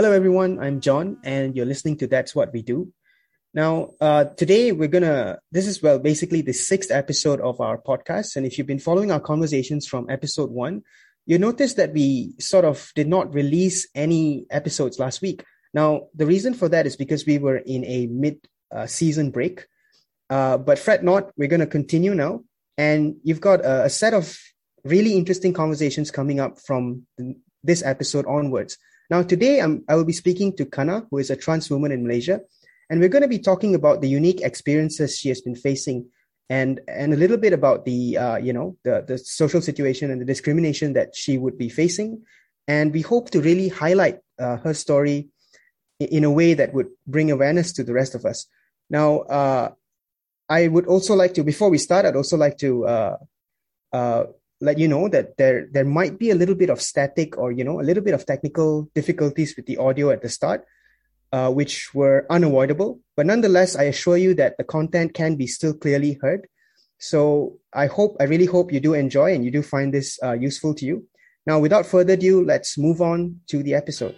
Hello, everyone. I'm John, and you're listening to That's What We Do. Now, uh, today we're gonna. This is well, basically the sixth episode of our podcast, and if you've been following our conversations from episode one, you notice that we sort of did not release any episodes last week. Now, the reason for that is because we were in a mid-season uh, break. Uh, but fret not, we're going to continue now, and you've got a, a set of really interesting conversations coming up from this episode onwards. Now, today I'm, I will be speaking to Kanna, who is a trans woman in Malaysia, and we're going to be talking about the unique experiences she has been facing, and and a little bit about the uh, you know the the social situation and the discrimination that she would be facing, and we hope to really highlight uh, her story in a way that would bring awareness to the rest of us. Now, uh, I would also like to before we start, I'd also like to uh, uh, let you know that there there might be a little bit of static or you know a little bit of technical difficulties with the audio at the start uh, which were unavoidable. But nonetheless i assure you that the content can be still clearly heard. So i hope i really hope you do enjoy and you do find this uh, useful to you. Now without further ado let's move on to the episode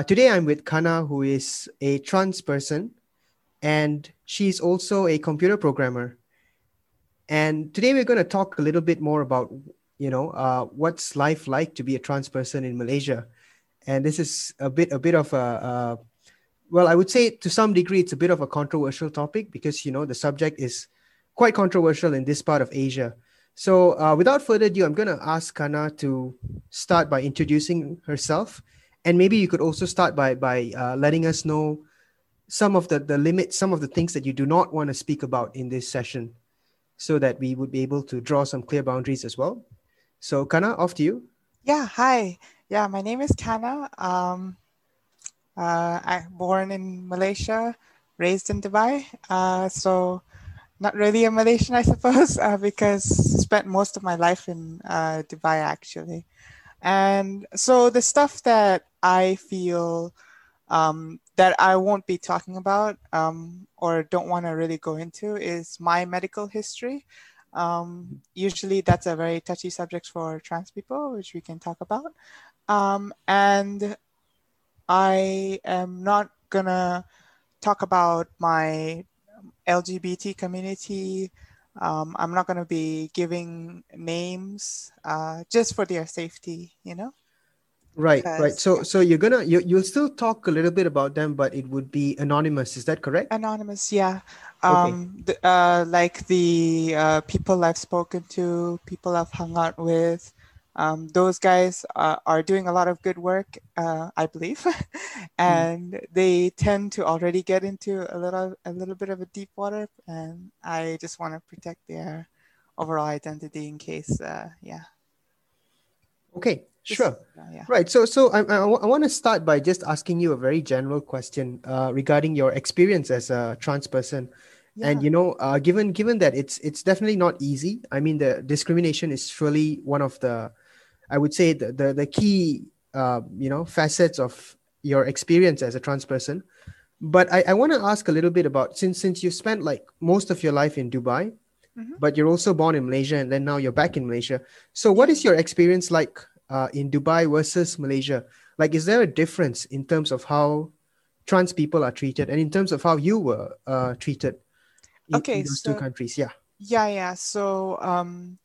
Uh, today I'm with Kanna, who is a trans person, and she's also a computer programmer. And today we're going to talk a little bit more about, you know, uh, what's life like to be a trans person in Malaysia. And this is a bit, a bit of a, uh, well, I would say to some degree it's a bit of a controversial topic because you know the subject is quite controversial in this part of Asia. So uh, without further ado, I'm going to ask Kanna to start by introducing herself and maybe you could also start by by uh, letting us know some of the the limits some of the things that you do not want to speak about in this session so that we would be able to draw some clear boundaries as well. So kanna off to you. Yeah hi. Yeah my name is kanna. Um, uh, i'm born in malaysia raised in dubai. Uh, so not really a malaysian i suppose uh, because spent most of my life in uh, dubai actually and so the stuff that I feel um, that I won't be talking about um, or don't want to really go into is my medical history. Um, usually, that's a very touchy subject for trans people, which we can talk about. Um, and I am not gonna talk about my LGBT community. Um, I'm not gonna be giving names uh, just for their safety, you know? Right right. So so you're gonna you, you'll still talk a little bit about them but it would be anonymous. Is that correct? Anonymous yeah. Um okay. the, uh like the uh people i've spoken to people i've hung out with um those guys uh, are doing a lot of good work uh i believe and mm. they tend to already get into a little a little bit of a deep water and i just want to protect their overall identity in case uh yeah okay Sure. Uh, yeah. Right. So, so I, I, I want to start by just asking you a very general question uh, regarding your experience as a trans person. Yeah. And you know, uh, given given that it's it's definitely not easy. I mean, the discrimination is surely one of the, I would say the the, the key uh, you know facets of your experience as a trans person. But I, I want to ask a little bit about since since you spent like most of your life in Dubai, mm-hmm. but you're also born in Malaysia and then now you're back in Malaysia. So, what is your experience like uh, in Dubai versus Malaysia? Like, is there a difference in terms of how trans people are treated and in terms of how you were uh, treated in, okay, in those so, two countries? Yeah. Yeah, yeah. So um,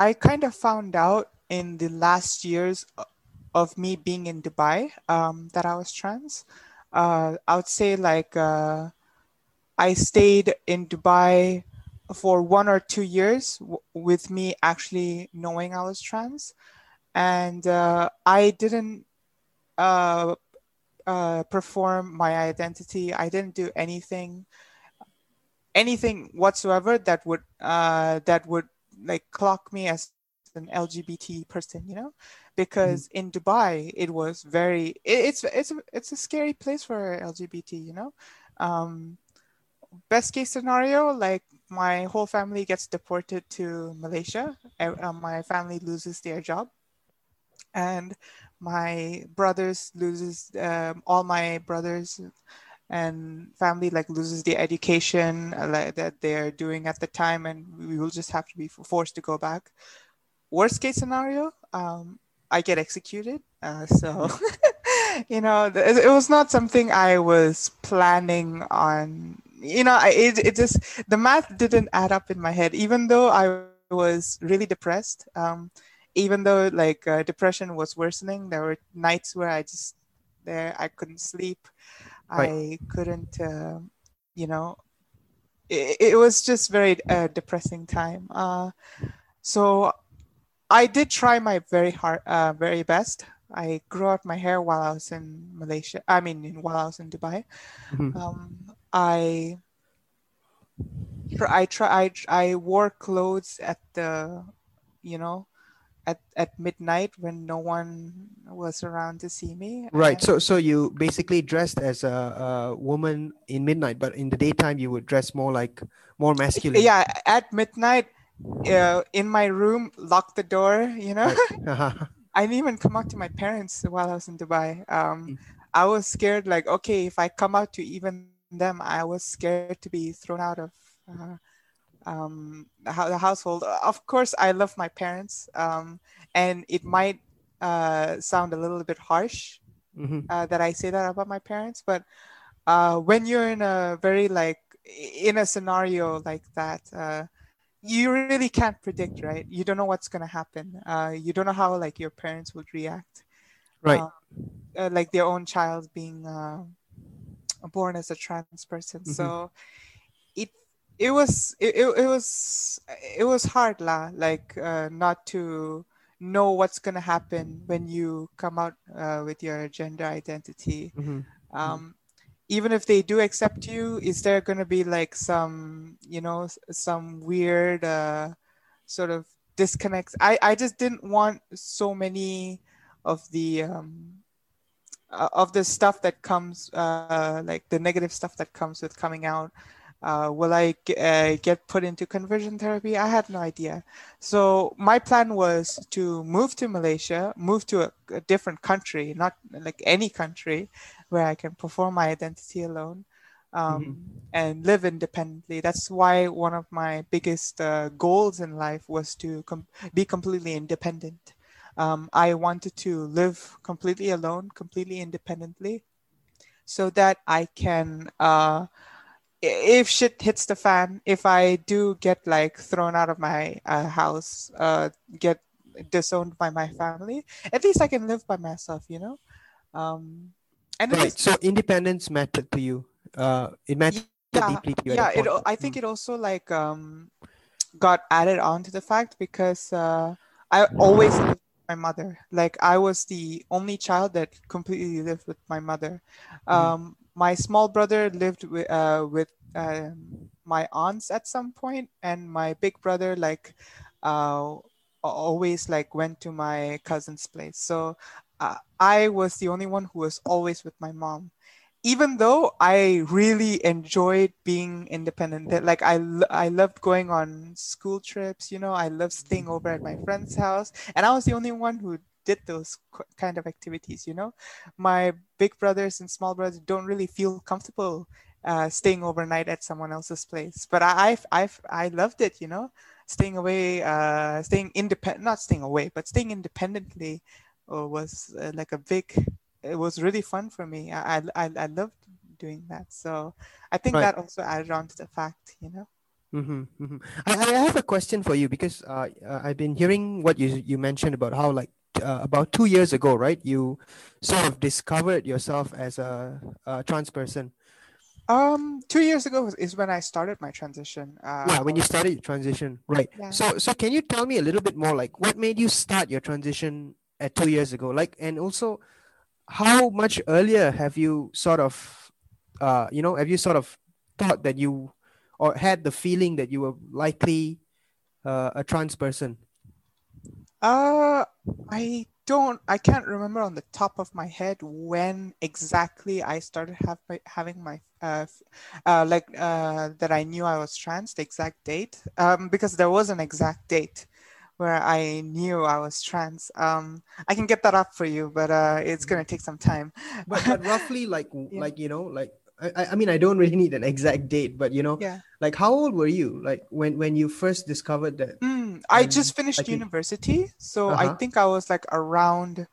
I kind of found out in the last years of me being in Dubai um, that I was trans. Uh, I would say like uh, I stayed in Dubai for one or two years w- with me actually knowing I was trans and uh, I didn't uh, uh, perform my identity. I didn't do anything, anything whatsoever that would uh, that would like clock me as an LGBT person, you know, because mm-hmm. in Dubai it was very it, it's it's a, it's a scary place for LGBT, you know. Um, best case scenario, like my whole family gets deported to Malaysia. Uh, my family loses their job and my brothers loses um, all my brothers and family like loses the education uh, like, that they're doing at the time and we will just have to be forced to go back worst case scenario um, i get executed uh, so you know it, was not something i was planning on you know it, it just the math didn't add up in my head even though i was really depressed um, even though like uh, depression was worsening there were nights where i just there i couldn't sleep right. i couldn't uh, you know it, it, was just very uh, depressing time uh, so i did try my very hard uh, very best I grew out my hair while I was in Malaysia. I mean, while I was in Dubai. Mm-hmm. Um, I I try I, I wore clothes at the you know at at midnight when no one was around to see me. Right. So so you basically dressed as a, a woman in midnight, but in the daytime you would dress more like more masculine. Yeah, at midnight, uh, in my room, lock the door. You know. I didn't even come out to my parents while I was in Dubai. Um, mm. I was scared, like, okay, if I come out to even them, I was scared to be thrown out of uh, um, the, the, household. Of course, I love my parents, um, and it might uh, sound a little bit harsh mm-hmm. uh, that I say that about my parents, but uh, when you're in a very like in a scenario like that, uh, you really can't predict, right? You don't know what's gonna happen. Uh, you don't know how like your parents would react, right? Uh, uh, like their own child being uh, born as a trans person. Mm-hmm. So it it was it, it, it was it was hard lah, like uh, not to know what's gonna happen when you come out uh, with your gender identity. Mm-hmm. Um, even if they do accept you is there going to be like some you know some weird uh, sort of disconnects i i just didn't want so many of the um uh, of the stuff that comes uh like the negative stuff that comes with coming out uh, will I g- uh, get put into conversion therapy? I had no idea. So my plan was to move to Malaysia, move to a, a different country, not like any country, where I can perform my identity alone um, mm-hmm. and live independently. That's why one of my biggest uh, goals in life was to com- be completely independent. Um, I wanted to live completely alone, completely independently, so that I can, uh, if shit hits the fan, if I do get like thrown out of my uh, house, uh, get disowned by my family, at least I can live by myself, you know. Um, and right. Is, so independence mattered to you. Uh, it mattered yeah, deeply to you. Yeah, it, I think mm. it also like um, got added on to the fact because uh, I always lived with my mother. Like I was the only child that completely lived with my mother. Mm-hmm. Um, mm. My small brother lived with uh, with um, my aunts at some point, and my big brother like uh, always like went to my cousin's place. So uh, I was the only one who was always with my mom. Even though I really enjoyed being independent, that like I I loved going on school trips, you know, I loved staying over at my friend's house, and I was the only one who did those kind of activities, you know. My big brothers and small brothers don't really feel comfortable uh, staying overnight at someone else's place, but I I've I loved it, you know, staying away, uh, staying independent, not staying away, but staying independently was uh, like a big it was really fun for me i i, I loved doing that so i think right. that also added on to the fact you know mm-hmm, mm-hmm. I, I have a question for you because uh, uh, i've been hearing what you you mentioned about how like uh, about two years ago right you sort of discovered yourself as a, a trans person um, two years ago is when I started my transition. Uh, yeah, when you started your transition, right? Yeah. So, so can you tell me a little bit more, like, what made you start your transition at two years ago. Like and also how much earlier have you sort of uh you know have you sort of thought that you or had the feeling that you were likely uh, a trans person? Uh i don't i can't remember on the top of my head when exactly i started have having my uh, uh like uh that i knew i was trans the exact date. Um because there was an exact date where I knew I was trans. Um, I can get that up for you, but uh, it's gonna take some time. but, but roughly, like yeah. like you know, like I, I mean, I don't really need an exact date, but you know, Yeah. like how old were you? Like when when you first discovered that? Mm, I Um, just finished like you- university, so I Uh-huh. think I was like around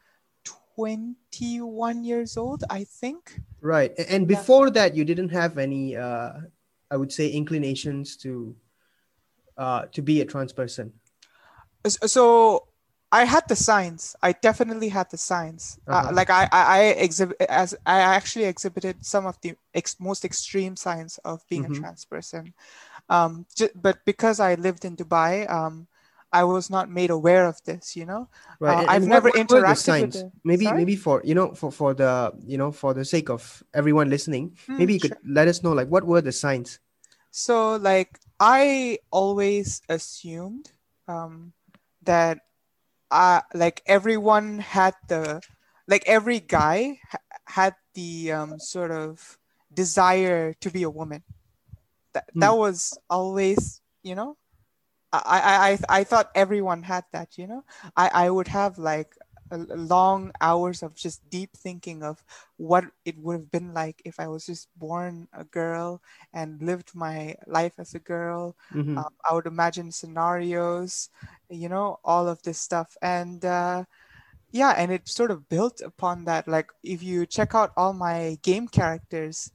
21 years old, I think. Right. And Yeah. before that, you didn't have any, uh, I would say, inclinations to, uh, to be a trans person. So I had the signs. I definitely had the signs. Uh, Uh-huh. like I, I, I exhibit as I actually exhibited some of the ex- most extreme signs of being Mhm. a trans person. Um, ju- but because I lived in Dubai, um, I was not made aware of this. You know, Right. Uh, I've and never the interacted with signs? the- Maybe Sorry? maybe for you know for for the you know for the sake of everyone listening, Mm, maybe you could let us know like what were the signs? So like I always assumed um that uh like everyone had the like every guy ha- had the um sort of desire to be a woman. That that was always, you know, I I I I thought everyone had that, you know. I I would have like long hours of just deep thinking of what it would have been like if I was just born a girl and lived my life as a girl. Mhm. Um, I would imagine scenarios, you know, all of this stuff. And uh, yeah, and it sort of built upon that. Like, if you check out all my game characters,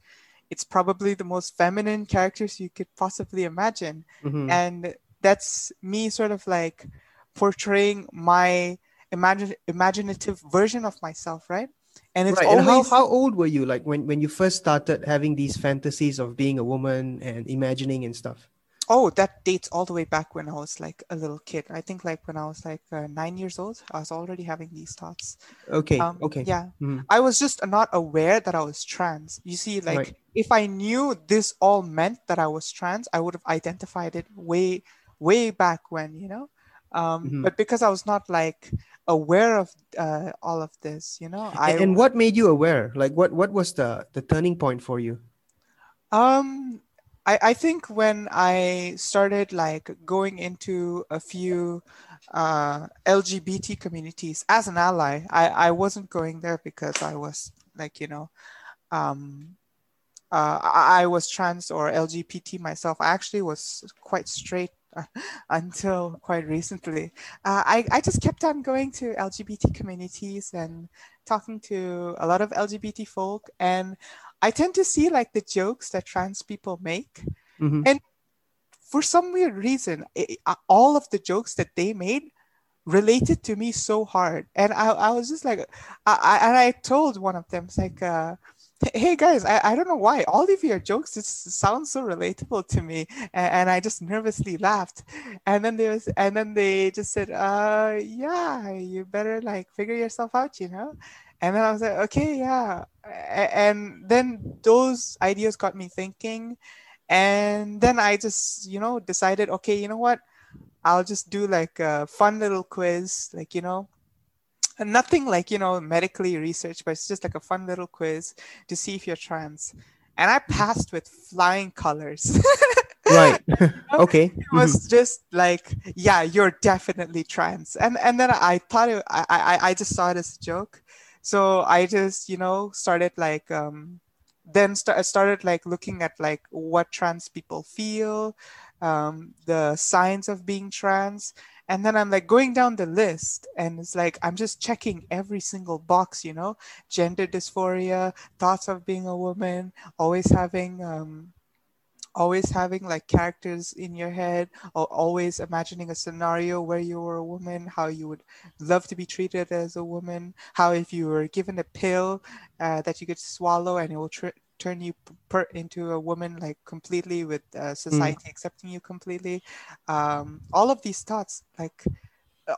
it's probably the most feminine characters you could possibly imagine. Mhm. And that's me sort of like portraying my imagine, imaginative version of myself, right? And it's right. always And how, how old were you like when, when you first started having these fantasies of being a woman and imagining and stuff? Oh, that dates all the way back when I was like a little kid. I think like when I was like uh, nine years old, I was already having these thoughts. Okay. Um, okay. Yeah, Mhm. I was just not aware that I was trans. You see, like Right. if I knew this all meant that I was trans, I would have identified it way, way back when, you know. Um, Mhm. But because I was not like aware of uh, all of this, you know, I And, and what made you aware? Like what what was the the turning point for you? Um, I, I think when I started like going into a few uh, LGBT communities as an ally, I, I wasn't going there because I was like, you know, um, uh, I, I was trans or LGBT myself. I actually was quite straight until quite recently. Uh, I, I just kept on going to LGBT communities and talking to a lot of LGBT folk. And I tend to see like the jokes that trans people make. Mhm. And for some weird reason, i i- all of the jokes that they made related to me so hard. And I, I was just like, I, I, and I told one of them, it's like, uh, hey guys, I, I don't know why all of your jokes just sound so relatable to me. And, and I just nervously laughed. And then they was, and then they just said, uh, yeah, you better like figure yourself out, you know? And then I was like, okay, yeah. And then those ideas got me thinking. And then I just, you know, decided, okay, you know what? I'll just do like a fun little quiz, like, you know, nothing like, you know, medically researched, but it's just like a fun little quiz to see if you're trans. And I passed with flying colors. Right. okay. it was just like, yeah, you're definitely trans. And and then I thought it, I, I I just saw it as a joke. So I just, you know, started like um then st- started like looking at like what trans people feel, um, the signs of being trans. And then I'm like going down the list and it's like I'm just checking every single box, you know, gender dysphoria, thoughts of being a woman, always having um always having like characters in your head or always imagining a scenario where you were a woman how you would love to be treated as a woman how if you were given a pill uh, that you could swallow and it will tr- turn you per- into a woman like completely with uh, society accepting you completely. Um, all of these thoughts like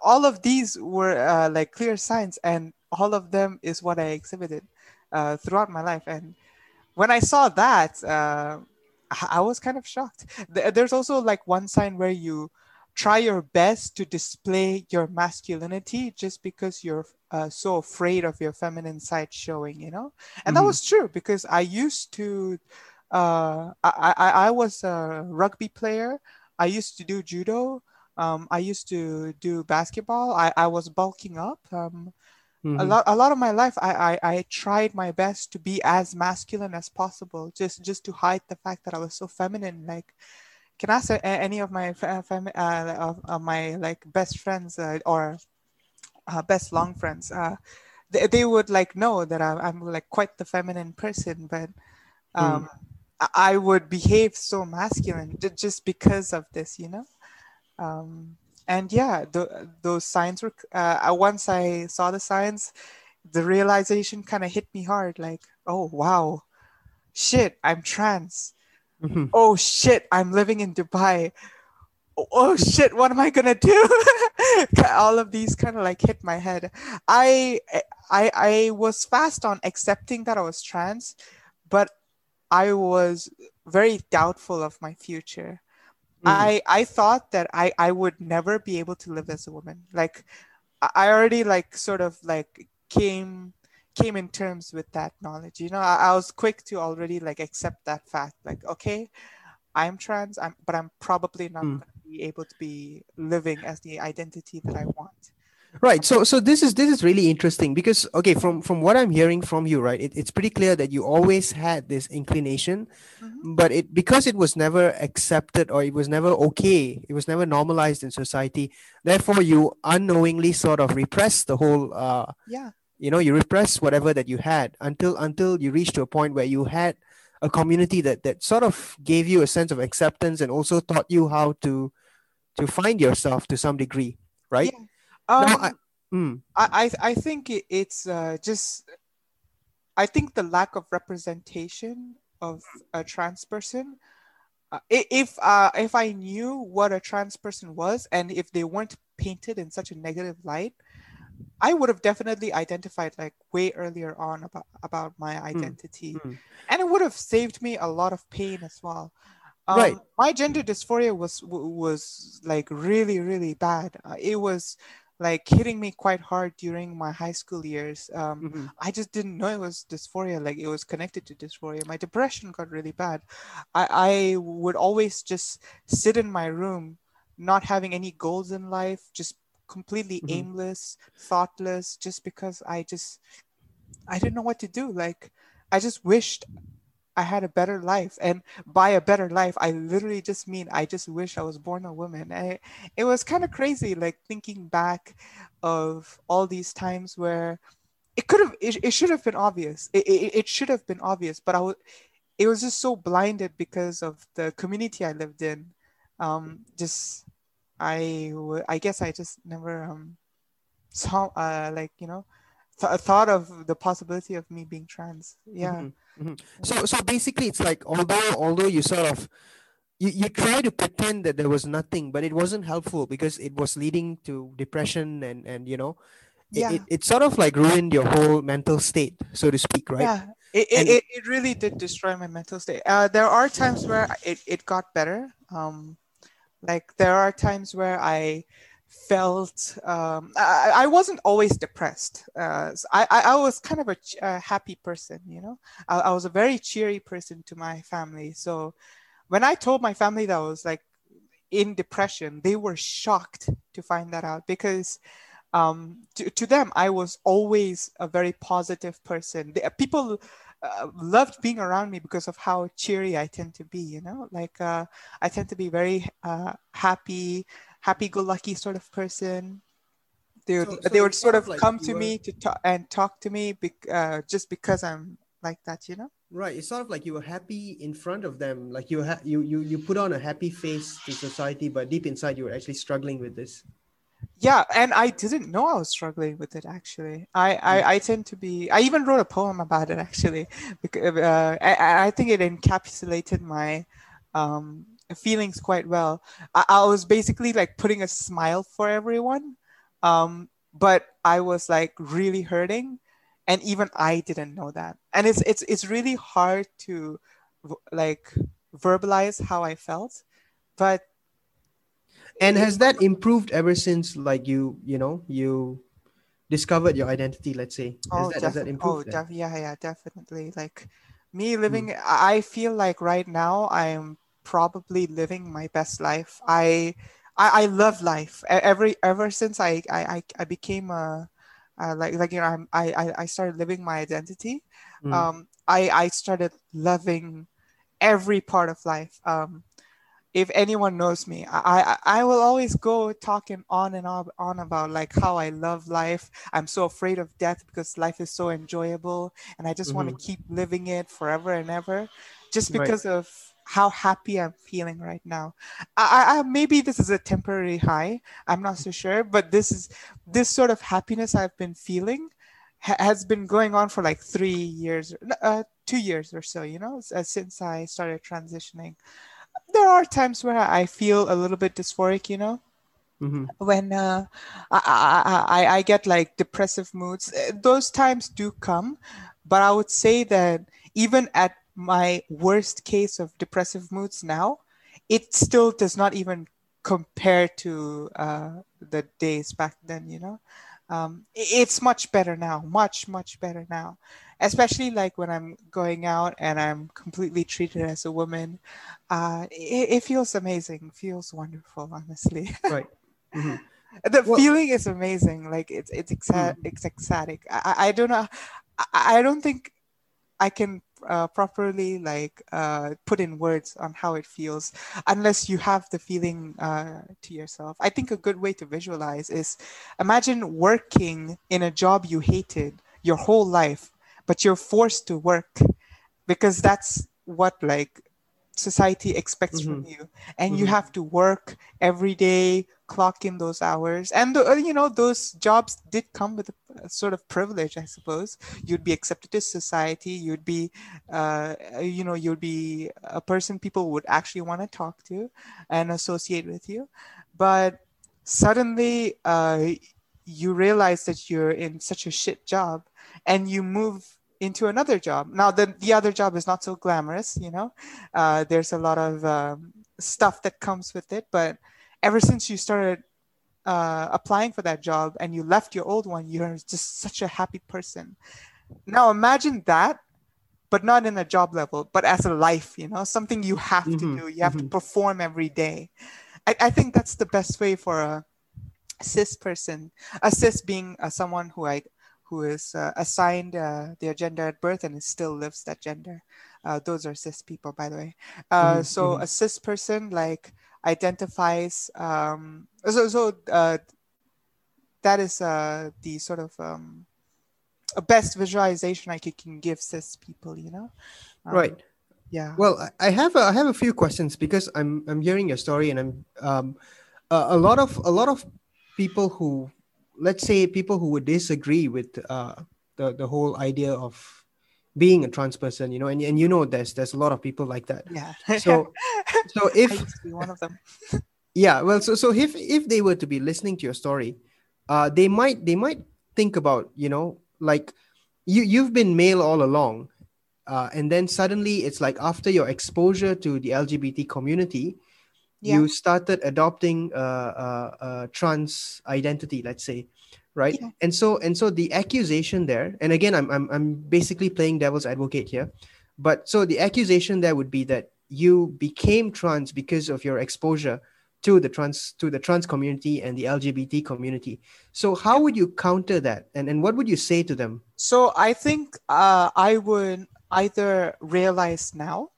all of these were uh, like clear signs and all of them is what i exhibited uh, throughout my life. And when i saw that uh, I- I was kind of shocked. Th- There's also like one sign where you try your best to display your masculinity just because you're uh, so afraid of your feminine side showing, you know? And that Mhm. was true because I used to, uh, I, I, I was a rugby player. I used to do judo. Um, I used to do basketball. I, I was bulking up. Um, mm-hmm. a lot a lot of my life I, I i tried my best to be as masculine as possible just just to hide the fact that i was so feminine like can I ask any of my fam- uh, of, of, my like best friends uh, or uh, best long friends uh, they, they would like know that I'm, I'm like quite the feminine person but um, mm. I would behave so masculine just because of this you know? Um, and yeah the, those signs were uh, once I saw the signs the realization kind of hit me hard like oh wow. Shit I'm trans mm-hmm. oh shit, I'm living in Dubai. Oh, shit, what am I gonna do? All of these kind of like hit my head. I I I was fast on accepting that I was trans, but I was very doubtful of my future. Mm. I I thought that I I would never be able to live as a woman. Like I already like sort of like came came in terms with that knowledge you know I, I, was quick to already like accept that fact like okay i'm trans i'm but i'm probably not mm. going to be able to be living as the identity that i want right so so this is this is really interesting because okay from from what i'm hearing from you right it, it's pretty clear that you always had this inclination mm-hmm. but it because it was never accepted or it was never okay it was never normalized in society therefore you unknowingly sort of repress the whole uh yeah you know you repress whatever that you had until until you reach to a point where you had a community that that sort of gave you a sense of acceptance and also taught you how to to find yourself to some degree right yeah. um, now, I, mm. I, I think it's uh, just i think the lack of representation of a trans person uh, if uh, if i knew what a trans person was and if they weren't painted in such a negative light I would have definitely identified like way earlier on about about my hmm. identity, mm. and it would have saved me a lot of pain as well. Um, right. My gender dysphoria was was like really really bad. Uh, it was like hitting me quite hard during my high school years. Um, mm-hmm. I just didn't know it was dysphoria. Like it was connected to dysphoria. My depression got really bad. I, I would always just sit in my room, not having any goals in life, just completely mm-hmm. aimless, thoughtless, just because I just I didn't know what to do. Like I just wished I had a better life. And by a better life, I literally just mean I just wish I was born a woman. I, it was kind of crazy, like thinking back of all these times where it could have, it, it should have been obvious. It, it, it should have been obvious, but I was, it was just so blinded because of the community I lived in. Um, just I I guess I just never um saw uh like you know th- thought of the possibility of me being trans. Yeah. Mm-hmm. Mm-hmm. So so basically, it's like although although you sort of you, you try to pretend that there was nothing, but it wasn't helpful because it was leading to depression and and you know. Yeah. It, it, it sort of like ruined your whole mental state, so to speak, right? Yeah, it, and, it, it really did destroy my mental state. Uh, there are times where it, it got better. Um, like there are times where I felt um, I, I wasn't always depressed. Uh, I, I was kind of a, a happy person, you know. I, I, was a very cheery person to my family. So when I told my family that I was like in depression, they were shocked to find that out because um, to, to them I was always a very positive person. People uh, loved being around me because of how cheery I tend to be. You know, like uh, I tend to be very uh, happy, happy-go-lucky sort of person. They would, so, so they would sort of like come to were... me to talk and talk to me be, uh, just because I'm like that. You know. Right. It's sort of like you were happy in front of them, like you ha- you you you put on a happy face to society, but deep inside you were actually struggling with this yeah and i didn't know i was struggling with it actually. I i, mm. I tend to be i even wrote a poem about it actually because uh, I, I think it encapsulated my um, feelings quite well. I, I, was basically like putting a smile for everyone um, but i was like really hurting and even i didn't know that. And it's it's it's really hard to like verbalize how i felt but and has that improved ever since like you you know you discovered your identity let's say oh, that, improved oh def- yeah yeah definitely like me living mm. i feel like right now i'm probably living my best life i i, I love life every ever since I, I i became a uh, like like you know I'm, I I started living my identity. Mm. Um, I I started loving every part of life. Um, if anyone knows me, I, I, I will always go talking on and on, on about like how I love life. I'm so afraid of death because life is so enjoyable and I just mm-hmm. want to keep living it forever and ever just because right. of how happy I'm feeling right now. I, I, maybe this is a temporary high. I'm not so sure, but this is this sort of happiness I've been feeling ha- has been going on for like three years, uh, two years or so. You know, uh, since I started transitioning. There are times where I feel a little bit dysphoric. You know. Mm-hmm. When uh, I, I, I get like depressive moods, uh, those times do come, but I would say that even at my worst case of depressive moods now, it still does not even compare to uh, the days back then, you know. Um, it's much better now, much, much better now. Especially like when I'm going out and I'm completely treated as a woman. Uh, it, it feels amazing, feels wonderful, honestly. Right. Mm-hmm. the well, feeling is amazing. Like it's it's, exa- mm-hmm. it's ecstatic. I, I don't know. I, I don't think I can uh, properly like uh, put in words on how it feels unless you have the feeling uh, to yourself. I think a good way to visualize is imagine working in a job you hated your whole life, but you're forced to work because that's what like society expects mm-hmm. from you. And mm-hmm. you have to work every day clock in those hours. And uh, you know those jobs did come with a, a, sort of privilege i suppose. You'd be accepted to society. You'd be uh, you know you'd be a person people would actually want to talk to and associate with you. But suddenly uh, you realize that you're in such a shit job and you move into another job. Now, the, the other job is not so glamorous, you know, uh, there's a lot of um, stuff that comes with it. But ever since you started uh, applying for that job and you left your old one, you're just such a happy person. Now, imagine that, but not in a job level, but as a life, you know, something you have mm-hmm. to do, you have mm-hmm. to perform every day. I, I think that's the best way for a cis person, a cis being uh, someone who I who is uh, assigned uh, their gender at birth and still lives that gender. Uh, those are cis people, by the way. Uh, mm-hmm. So mm-hmm. a cis person like identifies. Um, so so uh, that is uh, the sort of um, a best visualization I could, can give cis people. You know. Um, right. Yeah. Well, I have a, I have a few questions because I'm I'm hearing your story and I'm um, a lot of a lot of people who let's say people who would disagree with uh, the the whole idea of being a trans person, you know, and, and you know there's there's a lot of people like that. Yeah. So so if one of them. yeah, well, so so if if they were to be listening to your story, uh, they might they might think about you know like you you've been male all along, uh, and then suddenly it's like after your exposure to the LGBT community, yeah. you started adopting a, trans identity let's say right? Yeah. and so and so the accusation there and again I'm, I'm i'm basically playing devil's advocate here but so the accusation there would be that you became trans because of your exposure to the trans to the trans community and the lgbt community. So how would you counter that? And, and what would you say to them? So i think uh, i would either realize now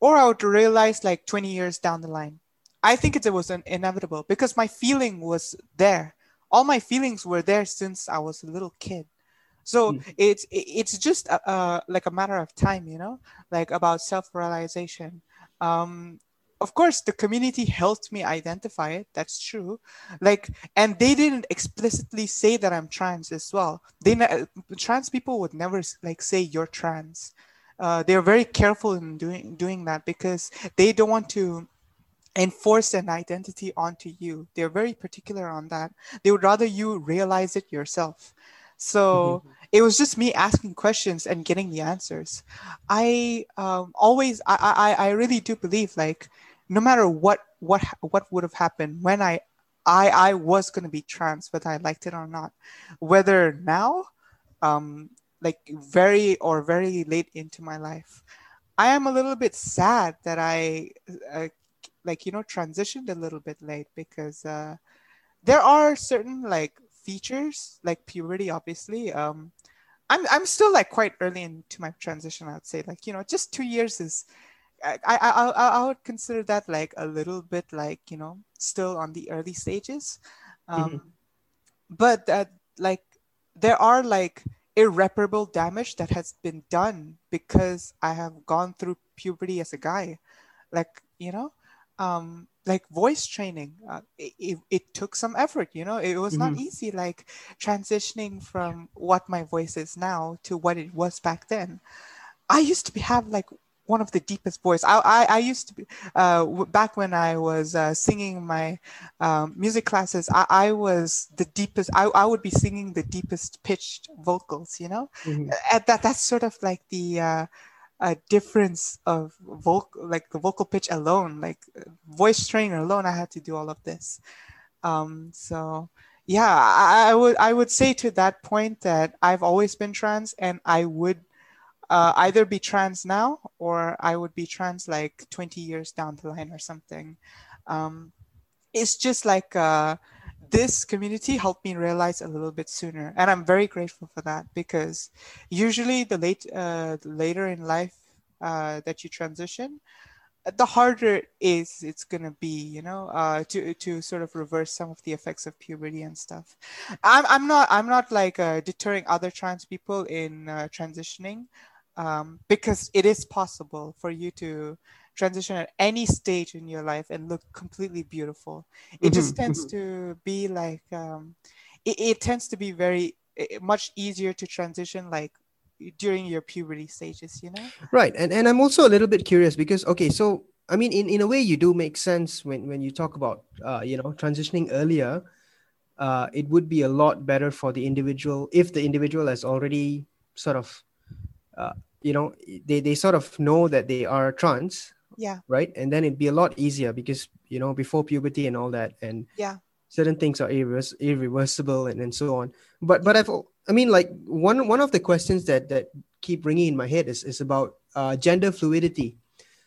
or i would realize like 20 years down the line I think it was an inevitable because my feeling was there. All my feelings were there since I was a little kid. So mm. it's it's just a, a, like a matter of time, you know, like about self realization. Um, of course, the community helped me identify it. That's true. Like, and they didn't explicitly say that I'm trans as well. They trans people would never like say you're trans. Uh, they're very careful in doing doing that because they don't want to enforce an identity onto you. They're very particular on that. They would rather you realize it yourself. So mm-hmm. it was just me asking questions and getting the answers. I um, always, I, I, I really do believe like, no matter what, what, what would have happened when I, I, I was going to be trans, whether I liked it or not, whether now, um, like very or very late into my life, I am a little bit sad that I uh, like you know transitioned a little bit late because uh, there are certain like features like puberty, obviously. Um, I'm I'm still like quite early into my transition. I'd say like you know just two years is. I, I, I, I would consider that like a little bit like you know still on the early stages um, mm-hmm. but like there are like irreparable damage that has been done because I have gone through puberty as a guy. Like, you know, um, like voice training, uh, it, it, took some effort, you know, it was mm-hmm. not easy, like transitioning from what my voice is now to what it was back then. I used to be, have like one of the deepest voice. I, I, I used to be, uh, back when I was uh, singing my um, music classes, I, I was the deepest, I, I would be singing the deepest pitched vocals, you know? Mm-hmm. And that, that's sort of like the uh, difference of vocal, like the vocal pitch alone, like voice training alone, I had to do all of this. Um, so yeah, I, I would, I would say to that point that I've always been trans and I would uh, either be trans now or I would be trans like 20 years down the line or something. Um, it's just like uh, this community helped me realize a little bit sooner, and I'm very grateful for that because usually the late uh, later in life uh, that you transition, the harder it is it's gonna be you know uh, to to sort of reverse some of the effects of puberty and stuff. I'm, I'm not i'm not like uh, deterring other trans people in uh, transitioning um, because it is possible for you to transition at any stage in your life and look completely beautiful. It mm-hmm. just tends mm-hmm. to be like um, it, it, tends to be very it, much easier to transition like during your puberty stages, you know? Right. And and I'm also a little bit curious because okay, so I mean in, in a way you do make sense when when you talk about uh, you know transitioning earlier. Uh, it would be a lot better for the individual if the individual has already sort of uh, you know they, they sort of know that they are trans yeah. Right? And then it'd be a lot easier because you know before puberty and all that and yeah. certain things are irre- irreversible and, and so on. But but i've i mean like one one of the questions that that keep ringing in my head is is about uh, gender fluidity.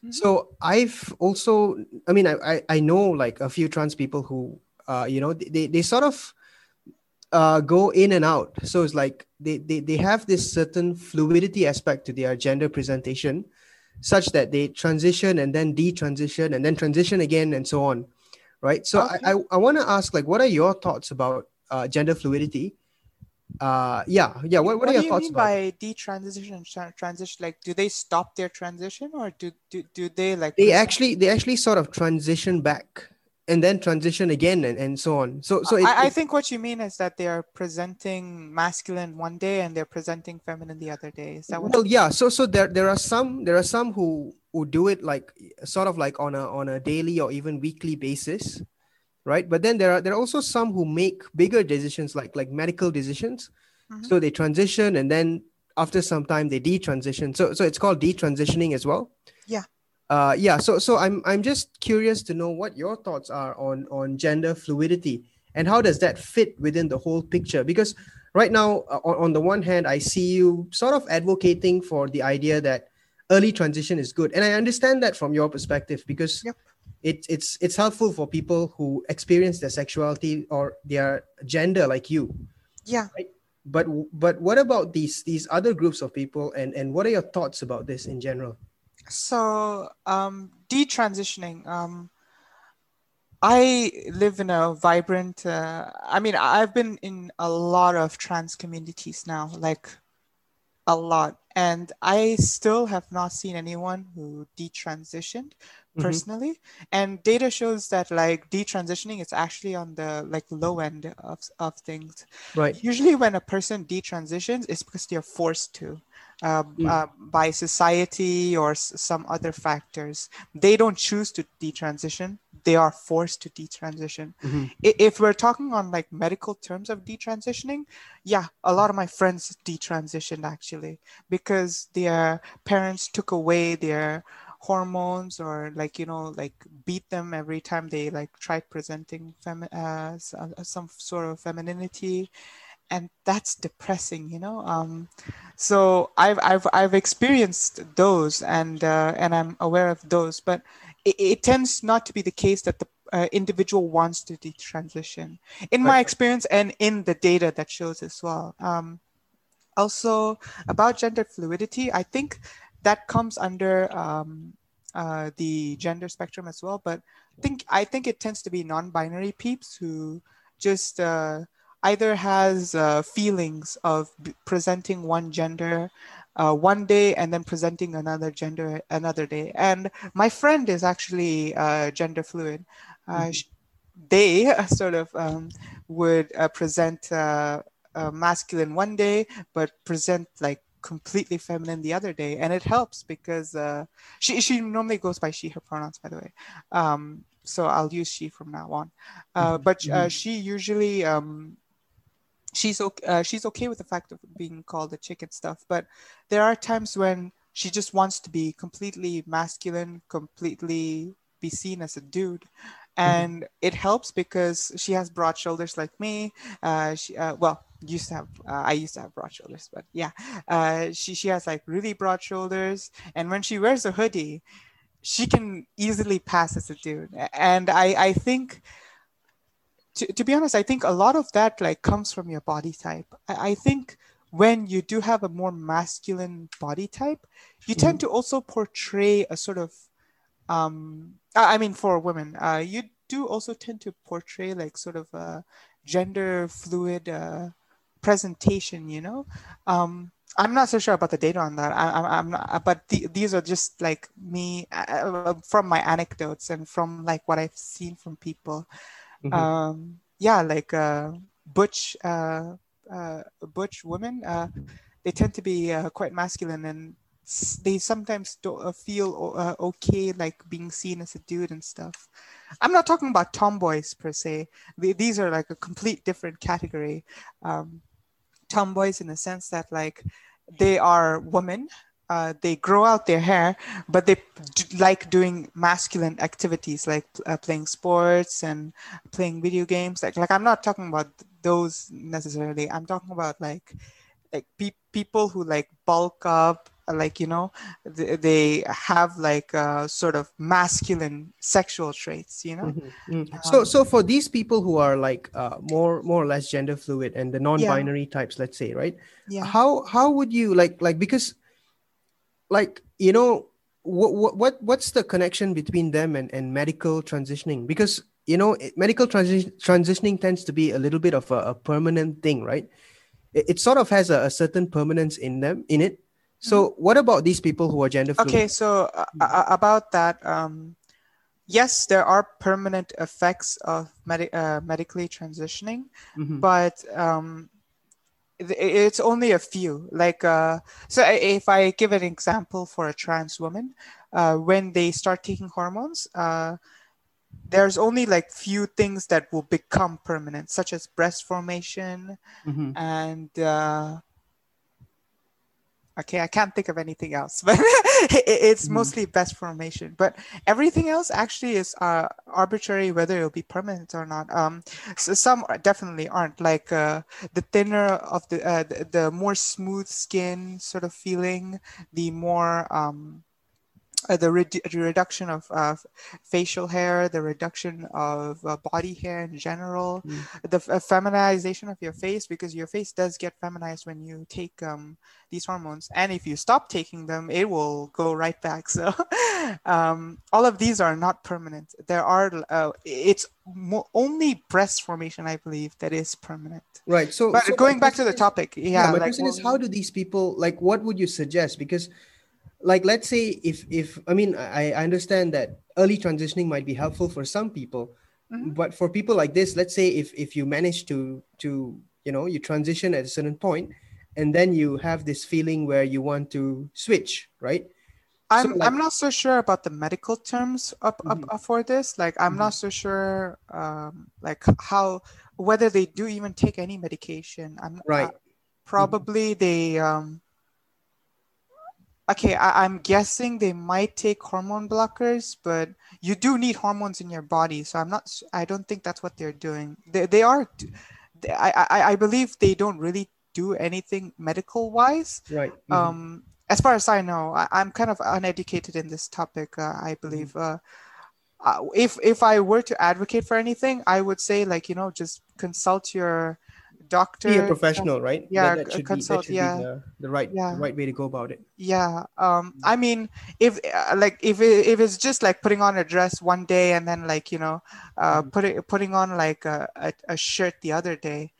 Mm-hmm. so i've also i mean I, I i know like a few trans people who uh you know they they sort of uh, go in and out. So it's like they, they, they have this certain fluidity aspect to their gender presentation, such that they transition and then detransition and then transition again and so on. Right. So okay. I, I, I want to ask, like, what are your thoughts about uh, gender fluidity? Uh, yeah, yeah. What, what, what are your do you thoughts mean by detransition and transition? Like, do they stop their transition or do, do, do they like? They actually, they actually sort of transition back and then transition again and, and so on. So so it, I, I, think what you mean is that they're presenting masculine one day and they're presenting feminine the other day. Is that what well yeah so so there there are some there are some who who do it like sort of like on a on a daily or even weekly basis right? But then there are there are also some who make bigger decisions like like medical decisions. Mm-hmm. so they transition and then after some time they detransition. So so it's called detransitioning as well. Yeah uh, yeah so so i'm i'm just curious to know what your thoughts are on on gender fluidity and how does that fit within the whole picture? Because right now uh, on, on the one hand i see you sort of advocating for the idea that early transition is good. And i understand that from your perspective because yep. it, it's it's helpful for people who experience their sexuality or their gender like you. Yeah. Right? but but what about these these other groups of people and and what are your thoughts about this in general so, um, detransitioning. Um, I live in a vibrant, uh, I mean, I've been in a lot of trans communities now, like a lot. And I still have not seen anyone who detransitioned mm-hmm. personally. Mm-hmm. And data shows that like detransitioning is actually on the like low end of, of things. Right. Usually when a person detransitions, it's because they're forced to uh, mm. uh, by society or s- some other factors. They don't choose to detransition; they are forced to detransition. Mm-hmm. If we're talking on like medical terms of detransitioning, yeah, a lot of my friends detransitioned actually because their parents took away their hormones or like you know like beat them every time they like tried presenting fem- uh, some sort of femininity and that's depressing you know um, so I've, I've i've experienced those and uh, and i'm aware of those but it, it, tends not to be the case that the uh, individual wants to detransition. In my experience and in the data that shows as well. Um, also about gender fluidity, I think that comes under um, uh, the gender spectrum as well. But I think I think it tends to be non-binary peeps who just uh, either has uh, feelings of presenting one gender uh, one day and then presenting another gender another day. And my friend is actually uh, gender fluid. Uh, mm-hmm. They sort of um, would uh, present uh, masculine one day, but present like completely feminine the other day, and it helps because uh, she she normally goes by she her pronouns by the way. Um, so I'll use she from now on. Uh, mm-hmm. But uh, mm-hmm. she usually um, she's okay, uh, she's okay with the fact of being called a chick and stuff. But there are times when she just wants to be completely masculine, completely be seen as a dude. Mm-hmm. And mm-hmm. it helps because she has broad shoulders like me. Uh, she, uh, well, used to have uh, I used to have broad shoulders, but yeah, uh, she she has like really broad shoulders, and when she wears a hoodie, she can easily pass as a dude. And I I think to, to be honest, I think a lot of that like comes from your body type. I, I think when you do have a more masculine body type, you tend mm-hmm. to also portray a sort of, um, I mean, for women, uh, you do also tend to portray like sort of a gender fluid uh, presentation. You know, um, I'm not so sure about the data on that. I, am I'm not, but the, these are just like me uh, from my anecdotes and from like what I've seen from people. Mm-hmm. Um, yeah, like uh, butch uh, uh, butch women, uh, they tend to be uh, quite masculine and they sometimes don't uh, feel okay like being seen as a dude and stuff. I'm not talking about tomboys per se. These are like a complete different category. Um, tomboys in the sense that like they are women uh, they grow out their hair, but they d- like doing masculine activities like uh, playing sports and playing video games. Like, like I'm not talking about those necessarily. I'm talking about like, like pe- people who like bulk up, like you know, th- they have like uh, sort of masculine sexual traits. You know. Mm-hmm. Mm-hmm. so, so for these people who are like uh, more more or less gender fluid and the non-binary yeah. types, let's say, right? Yeah. How how would you like like because like you know what what what's the connection between them and, and medical transitioning because you know medical transi- transitioning tends to be a little bit of a, a permanent thing right it, it sort of has a, a, certain permanence in them in it so mm-hmm. what about these people who are gender fluid? okay so uh, uh, about that um yes there are permanent effects of med- uh, medically transitioning mm-hmm. but um it's only a few like uh, so if i give an example for a trans woman uh, when they start taking hormones uh, there's only like few things that will become permanent such as breast formation mm-hmm. and uh, okay i can't think of anything else but it's mm-hmm. mostly breast formation but everything else actually is uh, arbitrary whether it'll be permanent or not um so some definitely aren't like uh, the thinner of the, uh, the, the more smooth skin sort of feeling the more um uh, the, reduction of uh, facial hair, the reduction of uh, body hair in general, mm. the f- feminization of your face because your face does get feminized when you take um, these hormones, and if you stop taking them, it will go right back. So um, all of these are not permanent. There are uh, it's mo- only breast formation, I believe, that is permanent. Right. So, but so going back to the topic, yeah. yeah my like, question well, is, how do these people like? What would you suggest? Because like let's say if if i mean i, I understand that early transitioning might be helpful for some people mm-hmm. but for people like this let's say if if you manage to to you know you transition at a certain point and then you have this feeling where you want to switch right I'm, so like, I'm not so sure about the medical terms up, mm-hmm. up, for this. Like, I'm mm-hmm. not so sure, um, like how whether they do even take any medication. I'm right. Uh, probably they um, okay I, am guessing they might take hormone blockers but you do need hormones in your body so i'm not i don't think that's what they're doing they, they are I, I i believe they don't really do anything medical wise right mm-hmm. um as far as i know I, am kind of uneducated in this topic uh, i believe mm-hmm. uh uh, if if I were to advocate for anything, I would say like you know just consult your doctor. Be a professional, right? Yeah, that, that should consult. be, that should yeah, be the, the right Yeah. the right way to go about it. yeah. Um, I mean, if uh, like if it, if it's just like putting on a dress one day and then like you know, uh, Mhm. putting putting on like a, a, a shirt the other day,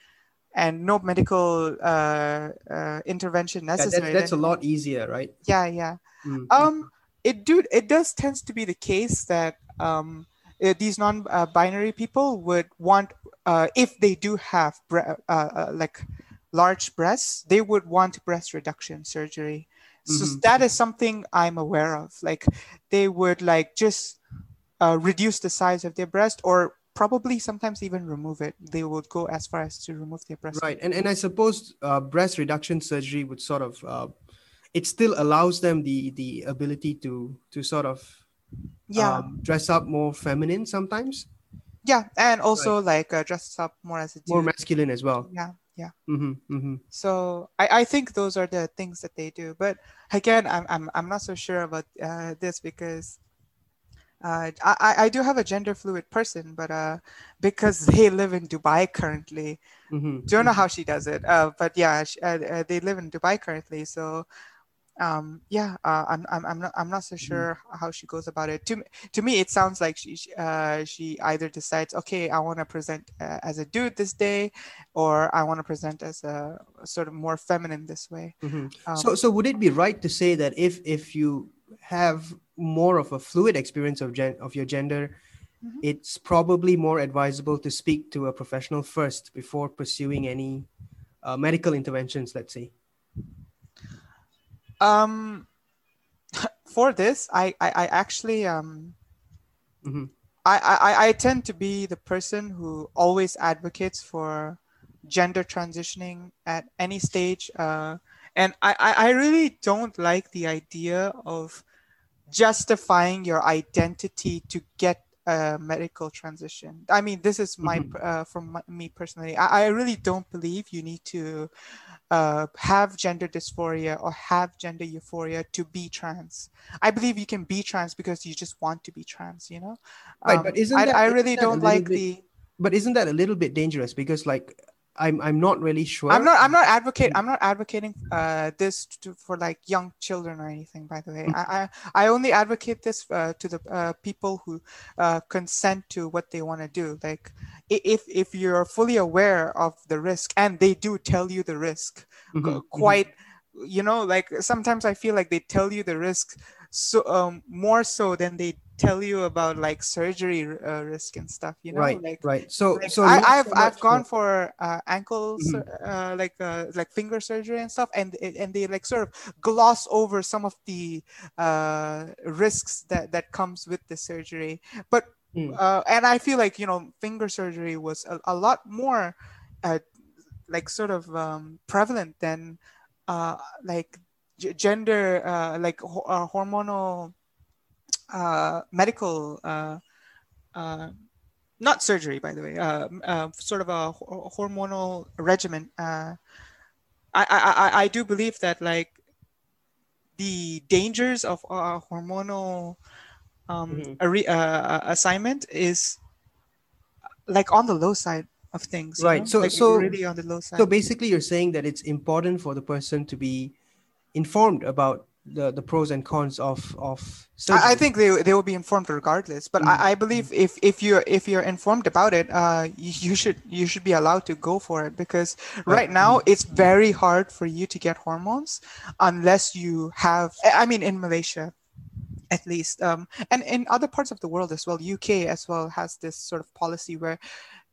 and no medical uh, uh intervention Yeah, necessary. that, that's a lot easier, right? yeah, yeah. Mm. Um, it do it does tends to be the case that um these non-binary people would want uh if they do have uh, uh, like large breasts, they would want breast reduction surgery. So Mhm. that is something I'm aware of. Like they would like just uh, reduce the size of their breast or probably sometimes even remove it. They would go as far as to remove their breast. Right, and and I suppose uh, breast reduction surgery would sort of uh, it still allows them the the ability to to sort of Yeah. um, dress up more feminine sometimes, yeah. And also like uh, dress up more as a dude. more masculine as well. yeah. Yeah. hmm hmm So I, I think those are the things that they do. But again, I'm I'm, I'm not so sure about uh, this because uh, I, I- do have a gender fluid person, but uh, because they live in Dubai currently, hmm don't know how she does it. Uh, but yeah, she, uh, uh, they live in Dubai currently, so um, yeah, uh, I'm, I'm I'm not I'm not so sure how she goes about it. To me, to me, it sounds like she uh, she either decides, okay, I want to present uh, as a dude this day, or I want to present as a sort of more feminine this way. hmm Um, so so would it be right to say that if if you have more of a fluid experience of gen of your gender, Mhm. it's probably more advisable to speak to a professional first before pursuing any uh, medical interventions. Let's say. Um, for this, I I, I actually um. Mhm. I, I, I tend to be the person who always advocates for gender transitioning at any stage. Uh, and I, I, really don't like the idea of justifying your identity to get a medical transition. I mean, this is my, Mhm. uh, from my, me personally, I, I really don't believe you need to uh, have gender dysphoria or have gender euphoria to be trans. I believe you can be trans because you just want to be trans, you know? Right, Um, but isn't that- I isn't really don't like bit- the. But isn't that a little bit dangerous? Because like I'm I'm not really sure. I'm not. I'm not advocate. I'm not advocating uh, this to, for like young children or anything. By the way, Mm. I, I I only advocate this uh, to the uh, people who uh, consent to what they want to do. Like if if you're fully aware of the risk and they do tell you the risk, Mhm, qu- mhm. quite you know like sometimes i feel like they tell you the risk so um more so than they tell you about like surgery uh, risk and stuff you know right, like right. So like, so I, i've so I've gone for- uh, ankle Mhm. uh, like uh, like finger surgery and stuff, and and they like sort of gloss over some of the uh, risks that that comes with the surgery. But Mm. uh, and I feel like you know finger surgery was a, a lot more uh, like sort of um, prevalent than uh, like g- gender uh, like ho- uh, hormonal uh, medical. Uh, uh, not surgery, by the way, uh, uh, sort of a hormonal regimen. Uh, I, I, I, I do believe that like the dangers of hormonal um, Mhm. arre- uh, assignment is like on the low side of things. you Right, know? so- Like, so- really on the low side. So basically, you're saying that it's important for the person to be informed about the, the pros and cons of of surgery. I, think they, they will be informed regardless, but Mm. I, I believe if, if you're if you're informed about it, uh, you, you should you should be allowed to go for it because right now it's very hard for you to get hormones unless you have. I mean, in Malaysia, at least, um, and in other parts of the world as well, UK as well has this sort of policy where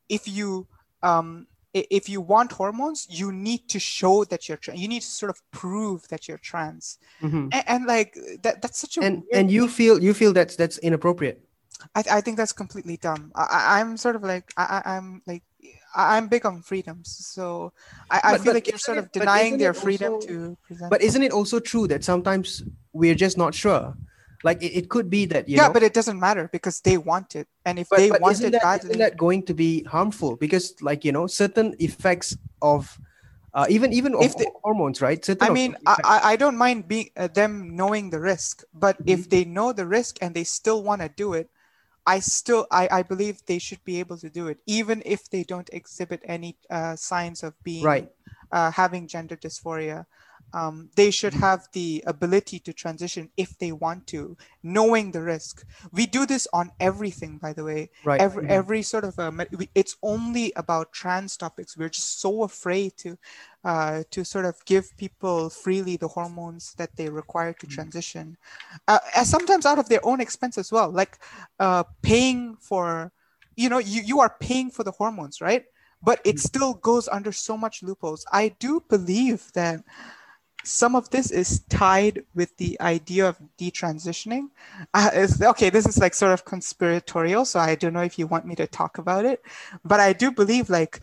if you um, if you want hormones, you need to show that you're trans. You need to sort of prove that you're trans, Mhm. and, and like that that's such a and and you feel you feel that's that's inappropriate. I, I think that's completely dumb. I, I'm sort of like I, I'm like I'm big on freedoms, so I, I But- feel but like you're sort of denying their it freedom also- to present. But isn't it also true that sometimes we're just not sure? Like it, it could be that you yeah, know, but it doesn't matter because they want it, and if but, they but want isn't it that, badly, isn't that going to be harmful? Because like you know, certain effects of uh, even even of If they- hormones, right? Certain I mean, I, I I don't mind being uh, them knowing the risk, but Mm-hmm. if they know the risk and they still want to do it, I still I, I believe they should be able to do it even if they don't exhibit any uh, signs of being Right. uh, having gender dysphoria. Um, they should have the ability to transition if they want to, knowing the risk. We do this on everything, by the way. Right. Every Mhm. every sort of a, it's only about trans topics. We're just so afraid to uh, to sort of give people freely the hormones that they require to transition, uh, sometimes out of their own expense as well, like uh, paying for, you know, you you are paying for the hormones, right? But it still goes under so much loopholes. I do believe that some of this is tied with the idea of detransitioning. Uh, okay, this is like sort of conspiratorial, so I don't know if you want me to talk about it, but I do believe like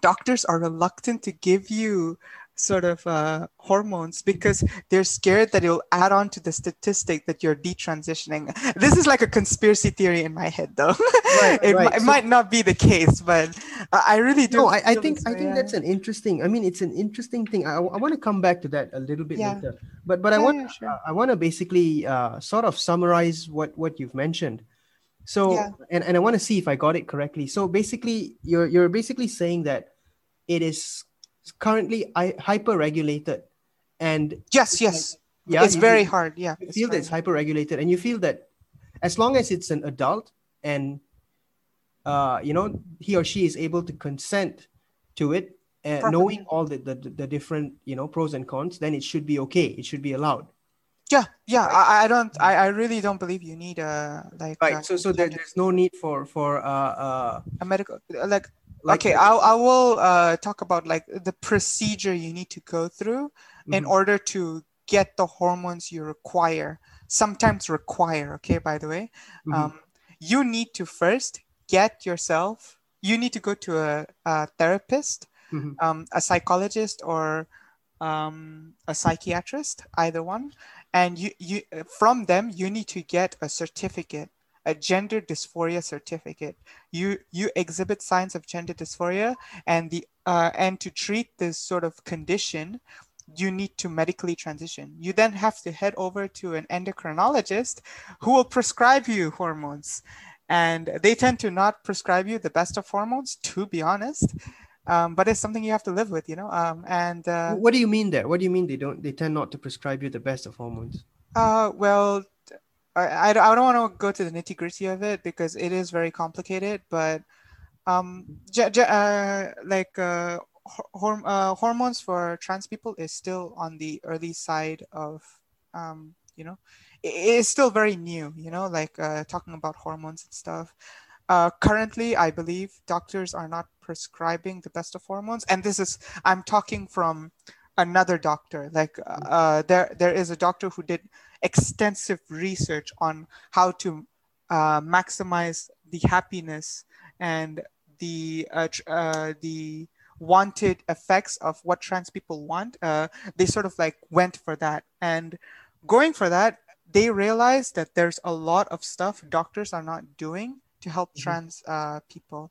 doctors are reluctant to give you sort of uh, hormones because they're scared that it'll add on to the statistic that you're detransitioning. This is like a conspiracy theory in my head, though. Right, it, right. it So- might not be the case, but I really do. No, I, I think I think yeah. that's an interesting. I mean, it's an interesting thing. I, I want to come back to that a little bit Yeah. later. But but I Yeah, want sure. uh, I want to basically uh, sort of summarize what what you've mentioned. So and, and I want to see if I got it correctly. So basically, you're you're basically saying that it is currently hyper regulated, and Yes, yes. yeah, it's very you- hard. Yeah. you feel that it's hyper regulated and you feel that as long as it's an adult and uh, you know he or she is able to consent to it uh, knowing all the, the the different you know pros and cons then it should be okay it should be allowed Yeah, yeah. I, I don't. I, I really don't believe you need a like right uh, so so there, there's no need for for uh uh a medical like. Like okay, I I will uh talk about like the procedure you need to go through in Mhm. order to get the hormones you require. Sometimes require. Okay, by the way, Mhm. um, you need to first get yourself. You need to go to a, a therapist Mhm. um, a psychologist or um, a psychiatrist, either one, and you you from them you need to get a certificate, a gender dysphoria certificate. You you exhibit signs of gender dysphoria, and the uh, and to treat this sort of condition, you need to medically transition. You then have to head over to an endocrinologist who will prescribe you hormones. And they tend to not prescribe you the best of hormones, to be honest um, but it's something you have to live with, you know. Um, and uh, what do you mean there what do you mean they don't they tend not to prescribe you the best of hormones uh, well, I, I don't- want to go to the nitty gritty of it because it is very complicated. But um, ge- ge- uh, like uh, horm- uh, hormones for trans people is still on the early side of, um, you know, it is still very new. You know, like uh, talking about hormones and stuff. Uh, currently, I believe doctors are not prescribing the best of hormones, and this is I'm talking from another doctor. Like uh, there there is a doctor who did extensive research on how to uh, maximize the happiness and the uh, uh, the wanted effects of what trans people want. Uh, they sort of like went for that, and going for that, they realized that there's a lot of stuff doctors are not doing to help Mhm. trans uh, people.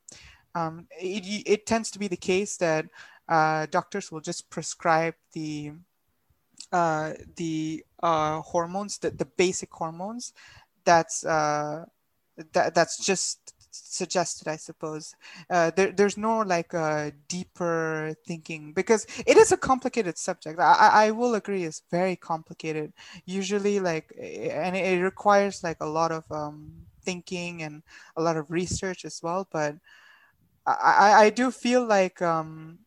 Um, it, it tends to be the case that uh, doctors will just prescribe the uh, the uh, hormones, the, the basic hormones. That's uh, that that's just suggested, I suppose. Uh, there, there's no like uh, deeper thinking because it is a complicated subject. I, I will agree, it's very complicated. Usually, like, and it requires like a lot of um, thinking and a lot of research as well. But I, I, I do feel like um,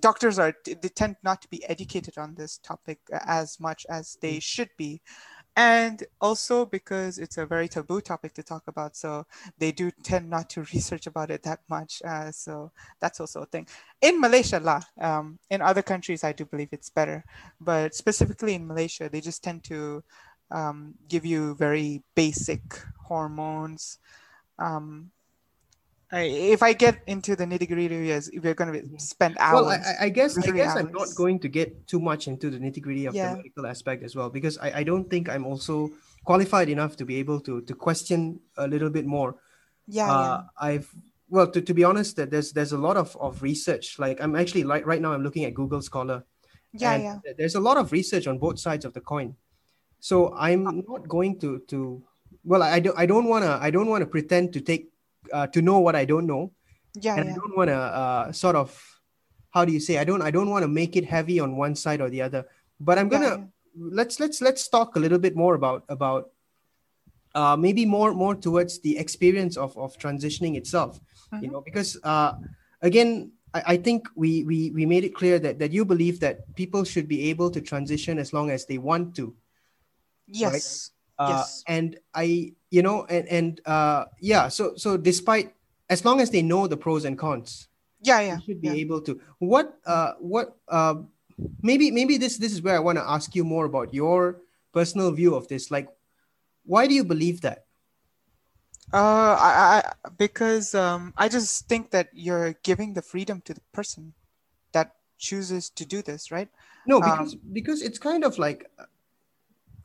doctors are they tend not to be educated on this topic as much as they should be. And also because it's a very taboo topic to talk about so they do tend not to research about it that much uh, so that's also a thing. In malaysia lah um, in other countries i do believe it's better. But specifically in malaysia they just tend to um, give you very basic hormones um, if I get into the nitty gritty, yes, we're going to spend hours. Well, I, I- I guess I guess I'm not going to get too much into the nitty gritty of Yeah. the medical aspect as well because I, I don't think I'm also qualified enough to be able to to question a little bit more. yeah, uh, I've well to, to be honest that there's there's a lot of, of research like I'm actually like right now I'm looking at Google Scholar yeah, and yeah, there's a lot of research on both sides of the coin. So I'm not going to to well, I don't I don't wanna I don't wanna pretend to take uh, to know what I don't know, Yeah, and I don't wanna uh, sort of how do you say I don't I don't want to make it heavy on one side or the other. But I'm gonna yeah. let's let's let's talk a little bit more about about uh, maybe more more towards the experience of of transitioning itself. You Mhm. know, because uh, again. I I think we, we we made it clear that, that you believe that people should be able to transition as long as they want to. Yes. Uh, Yes. and i you know and and uh yeah so so despite as long as they know the pros and cons Yeah, yeah. should be yeah. able to what uh what uh maybe maybe this this is where i want to ask you more about your personal view of this like why do you believe that Uh, I, I, because um, I just think that you're giving the freedom to the person that chooses to do this, right? no Um, because because it's kind of like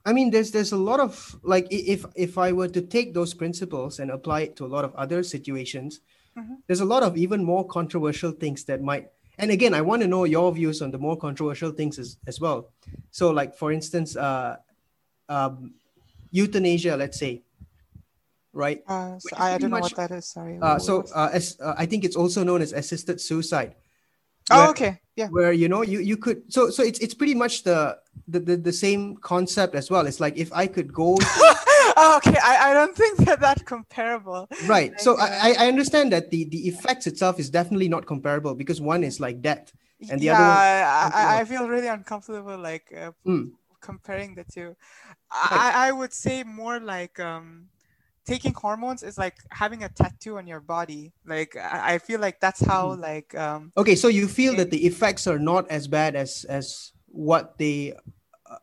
i mean there's there's a lot of like if if i were to take those principles and apply it to a lot of other situations Mhm. there's a lot of even more controversial things that might and again i want to know your views on the more controversial things as, as well so like for instance uh um euthanasia let's say right Uh, so I, I don't know what that is. Sorry. uh, so uh, as uh, i think it's also known as assisted suicide oh, okay. Yeah. where you know you you could so so it's it's pretty much the the the, the same concept as well it's like if i could go oh, okay. I, I don't think they're that comparable. right so Like, I, I I understand that the the effects itself is definitely not comparable because one is like death And the yeah, other I, I, I feel really uncomfortable like uh, Mm. comparing the two. I, I would say more like um, taking hormones is like having a tattoo on your body. Like I, I feel like that's how Mm. like um, okay so you feel that the effects are not as bad as as what they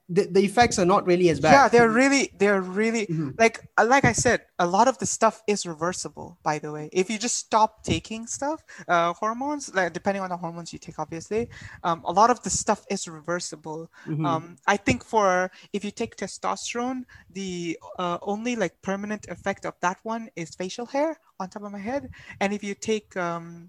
the, the effects are not really as bad yeah they're really they're really Mhm. like uh, like i said a lot of the stuff is reversible by the way if you just stop taking stuff uh, hormones like depending on the hormones you take obviously um, a lot of the stuff is reversible Mhm. um, i think for if you take testosterone the uh, only like permanent effect of that one is facial hair on top of my head and if you take um,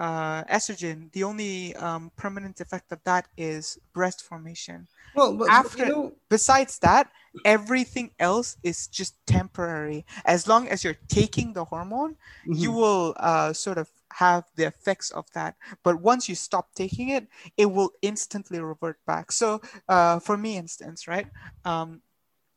uh, estrogen the only um, permanent effect of that is breast formation. Well but, after- you know, besides that everything else is just temporary. As long as you're taking the hormone you mhm. will uh, sort of have the effects of that. But once you stop taking it it will instantly revert back. So uh, for me instance right um,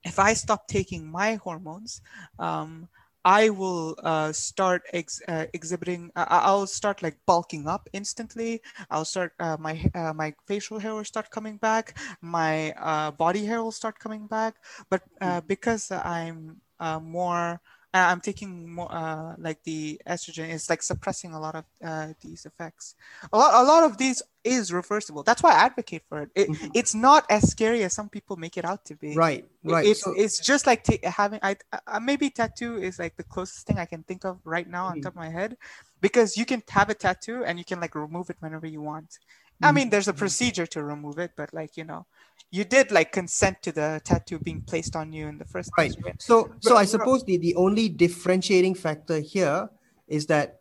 if i stop taking my hormones um, I will uh, start ex- uh, exhibiting. Uh, I'll start like bulking up instantly. I'll start uh, my uh, my facial hair will start coming back. My uh, body hair will start coming back. But uh, because I'm uh, more, uh, I'm taking more uh, like the estrogen. It's like suppressing a lot of uh, these effects. A lot, a lot of these is reversible. That's why I advocate for it. it Mhm. It's not as scary as some people make it out to be. right right It's so, it's just like ta- having I uh, maybe tattoo is like the closest thing I can think of right now on Mhm. top of my head, because you can have a tattoo and you can like remove it whenever you want. I mean, there's a procedure to remove it, but like you know, you did like consent to the tattoo being placed on you in the first place, right? so so i suppose the the only differentiating factor here is that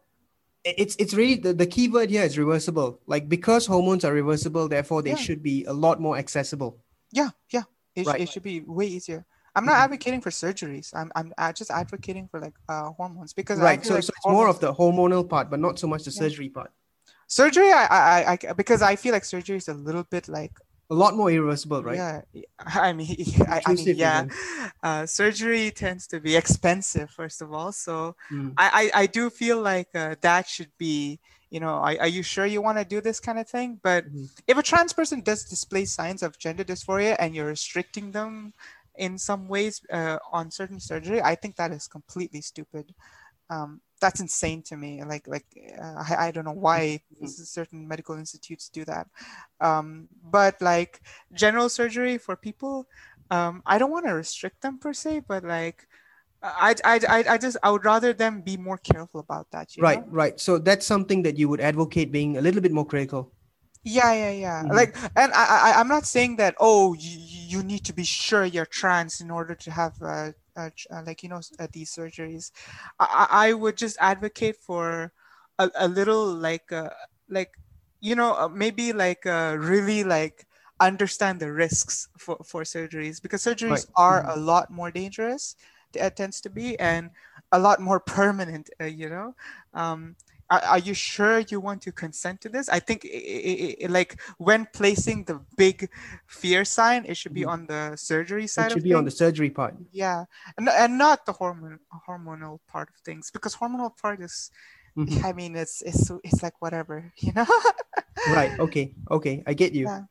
it's it's really the, the key word here is reversible like because hormones are reversible therefore they Yeah. should be a lot more accessible Yeah, yeah. It, Right. it should be way easier. I'm not Mhm. advocating for surgeries. I'm I'm just advocating for like uh, hormones because right so, like so it's more of the hormonal part but not so much the Yeah. surgery part surgery. I, I I because I feel like surgery is a little bit like a lot more irreversible right Yeah, I mean, I, I mean, yeah. Uh, surgery tends to be expensive, first of all. So Mm. I, I, I do feel like uh, that should be, you know, are, are you sure you want to do this kind of thing? But Mhm. if a trans person does display signs of gender dysphoria and you're restricting them in some ways uh, on certain surgery, I think that is completely stupid. Um, that's insane to me. Like, like uh, I, I don't know why Mhm. certain medical institutes do that. Um, but like general surgery for people, um, I don't want to restrict them per se, but like, I, I, I, I just I would rather them be more careful about that. You right Know? right so that's something that you would advocate being a little bit more critical Yeah, yeah, yeah. Mhm. Like, and I, I, I'm not saying that. Oh, you, you need to be sure you're trans in order to have, uh, uh, uh, like you know, uh, these surgeries. I, I would just advocate for a, a little like, uh, like, you know, maybe like uh, really like understand the risks for for surgeries because surgeries Right. are Mhm. a lot more dangerous uh, tends to be and a lot more permanent uh, you know um, are, are, you sure you want to consent to this i think it, it, it, like when placing the big fear sign it should be mm-hmm. on the surgery side it should be things. on the surgery part yeah and, and not the hormone hormonal part of things because hormonal part is mm-hmm. i mean it's it's it's like whatever you know right okay okay i get you yeah.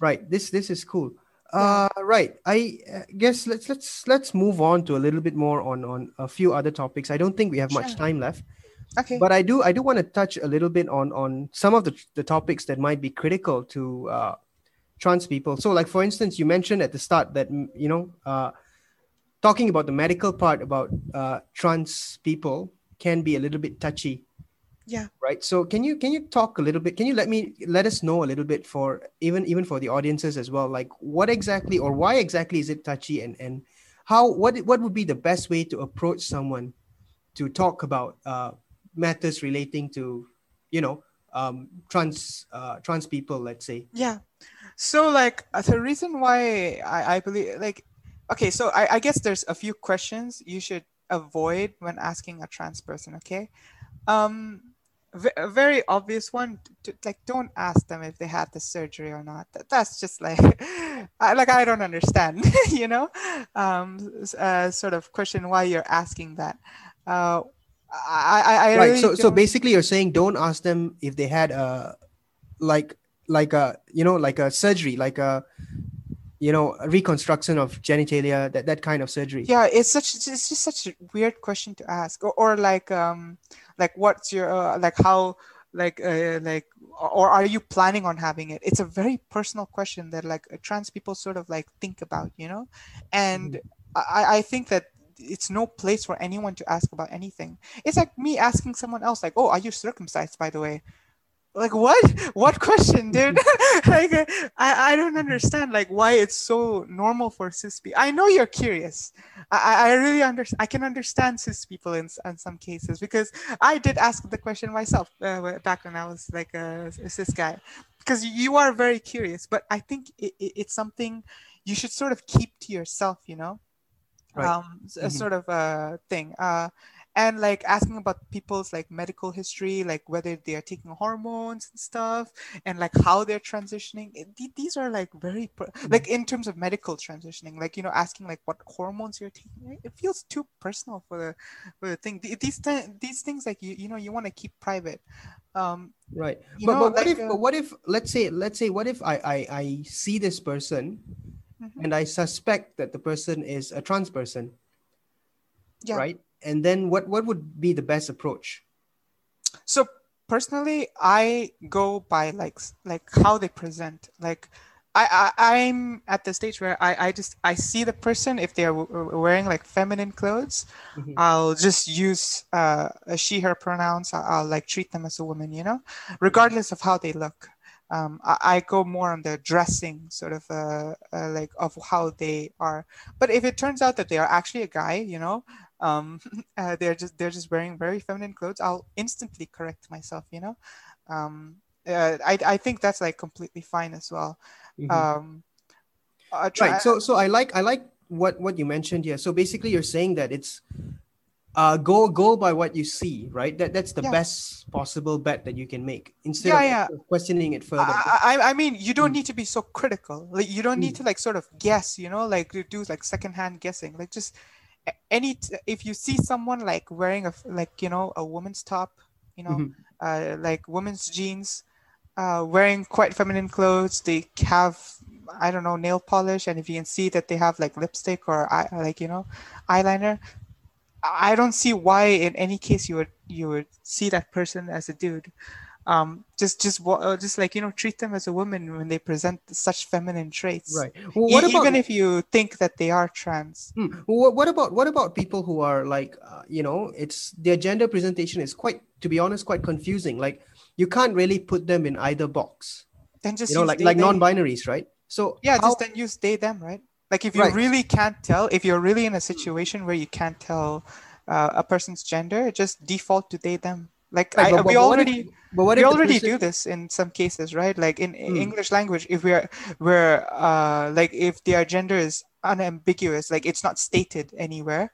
right this this is cool uh, right. I uh, guess let's let's let's move on to a little bit more on on a few other topics. I don't think we have sure. much time left. Okay. But I do I do want to touch a little bit on on some of the the topics that might be critical to uh, trans people. So, like for instance, you mentioned at the start that you know uh, talking about the medical part about uh, trans people can be a little bit touchy yeah right so can you can you talk a little bit can you let me let us know a little bit for even even for the audiences as well like what exactly or why exactly is it touchy and and how what what would be the best way to approach someone to talk about uh, matters relating to you know um, trans uh, trans people let's say. Yeah. So like uh, the reason why I, I believe like okay so I, I guess there's a few questions you should avoid when asking a trans person okay? Um a very obvious one to, like don't ask them if they had the surgery or not. That, that's just like I, like i don't understand you know? Um uh, sort of question why you're asking that. Uh i i, I right really so don't... so basically you're saying don't ask them if they had a like like a you know like a surgery like a you know reconstruction of genitalia that, that kind of surgery. Yeah it's such it's just such a weird question to ask. Or, or like um like what's your uh, like how like uh, like or are you planning on having it? It's a very personal question that like trans people sort of like think about you know? And mm-hmm. i i think that it's no place for anyone to ask about anything. It's like me asking someone else like oh are you circumcised by the way? Like what? What question dude? Like I, I don't understand like why it's so normal for cis people i know you're curious. I i really understand i can understand cis people in, in some cases because i did ask the question myself uh, back when i was like a, a, cis guy. Because you are very curious but i think it, it, it's something you should sort of keep to yourself you know right. um mm-hmm. a sort of a thing uh and like asking about people's like medical history like whether they are taking hormones and stuff and like how they're transitioning these are like very mm. like in terms of medical transitioning like you know asking like what hormones you're taking it feels too personal for the for the thing these these things like you you know you want to keep private um right but, know, but what like, if uh, but what if let's say let's say what if i i, I see this person mm-hmm. and i suspect that the person is a trans person. Yeah. right? And then what what would be the best approach? So personally i go by like like how they present. Like I, I i'm at the stage where i i just i see the person if they're wearing like feminine clothes. Mm-hmm. i'll just use uh she her pronouns. I'll, I'll, like treat them as a woman you know regardless of how they look um, I, I, go more on the dressing sort of uh, uh, like of how they are. But if it turns out that they are actually a guy you know um, uh, they're just they're just wearing very feminine clothes i'll instantly correct myself you know? Um, uh, I, I think that's like completely fine as well. Mm-hmm. um, try- right so so i like i like what what you mentioned here so basically you're saying that it's uh, go go by what you see, right? That that's the yeah. best possible bet that you can make instead yeah, of yeah. questioning it further. I, I, I mean, you don't mm. need to be so critical. Like you don't need mm. to like sort of guess, you know, like do like secondhand guessing. Like just any if you see someone like wearing a like you know a woman's top you know mm-hmm. uh, like women's jeans uh, wearing quite feminine clothes they have i don't know nail polish and if you can see that they have like lipstick or eye, like you know eyeliner i don't see why in any case you would you would see that person as a dude. Um, just just uh, just like you know treat them as a woman when they present such feminine traits. Right. Well, what e- about, even if you think that they are trans. Hmm. what, what about what about people who are like uh, you know it's their gender presentation is quite to be honest quite confusing. Like you can't really put them in either box. Then just you know like they, like they. non-binaries right? So yeah how... just then use they them right like if you right. really can't tell if you're really in a situation where you can't tell uh, a person's gender just default to they them like right, I, but, we but already if, but what we already person... do this in some cases, right? Like in, in hmm. English language, if we're we're uh like if their gender is unambiguous, like it's not stated anywhere,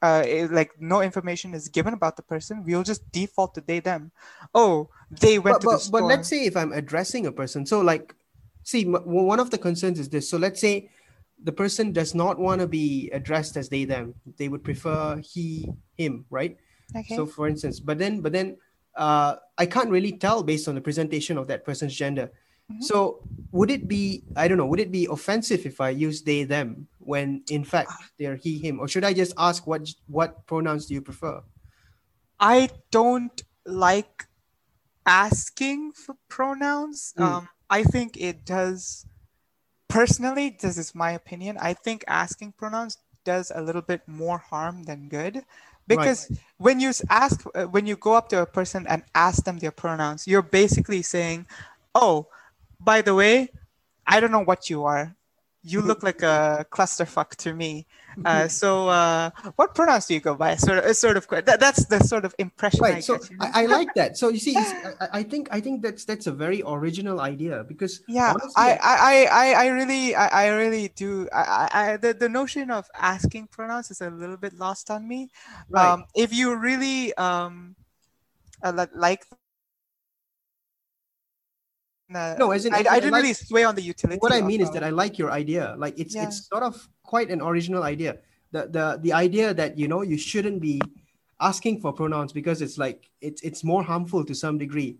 uh, it- like no information is given about the person, we'll just default to they them. Oh, they went but, to the but, store. but let's say if I'm addressing a person, so like, see, m- one of the concerns is this. So let's say the person does not want to be addressed as they them. They would prefer he him, right? okay. So for instance, but then but then uh, I can't really tell based on the presentation of that person's gender. Mhm. So would it be I don't know, would it be offensive if I use they them when in fact Ah. they're he him or should I just ask what what pronouns do you prefer? I don't like asking for pronouns. Mm. Um, I think it does. Personally, this is my opinion. I think asking pronouns does a little bit more harm than good, because when you ask, uh, when you go up to a person and ask them their pronouns, you're basically saying, "Oh, by the way, I don't know what you are. You look like a clusterfuck to me. Uh, so, uh, what pronouns do you go by? Sort of, sort of that, that's the sort of impression I right so get. you know? I, I like that so you see I, I think i think that's that's a very original idea because yeah, honestly, I, I, I, I really, I, I really do. I, I, I, the, the notion of asking pronouns is a little bit lost on me. right Um, if you really um, uh, like. Uh, no as in, I, I didn't like- really sway on the utility. what i mean is that i like your idea like it's Yeah. it's sort of quite an original idea the the the idea that you know you shouldn't be asking for pronouns because it's like it's it's more harmful to some degree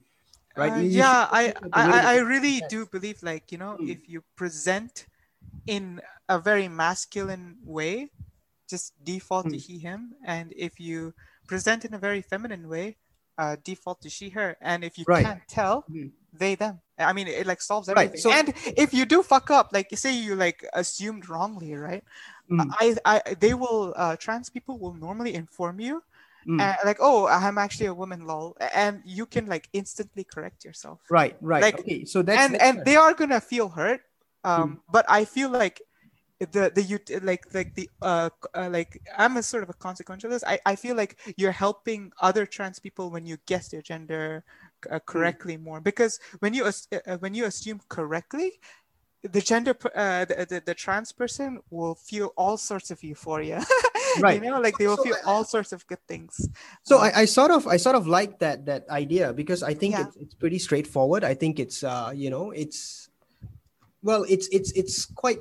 right Uh, You- you yeah, I, I, I really do believe like you know Mm. if you present in a very masculine way, just default to Mm. he him, and if you present in a very feminine way, uh, default to she her, and if you Right. can't tell, Mm. they them. I mean, it like solves Right, everything. so- and if you do fuck up, like say you like assumed wrongly, right? Mm, I, I, they will uh, trans people will normally inform you mm. and like oh i'm actually a woman lol and you can like instantly correct yourself right right like- okay so that's and that's and they are gonna feel hurt um but i feel like the the you like like the uh, uh like i'm a sort of a consequentialist I, I feel like you're helping other trans people when you guess their gender uh, correctly more because when you uh, when you assume correctly the gender uh, the, the, the trans person will feel all sorts of euphoria Right. you know like they will So feel all sorts of good things so Uh, I, I sort of i sort of like that that idea because i think Yeah. it's, it's pretty straightforward i think it's uh you know it's well it's it's it's quite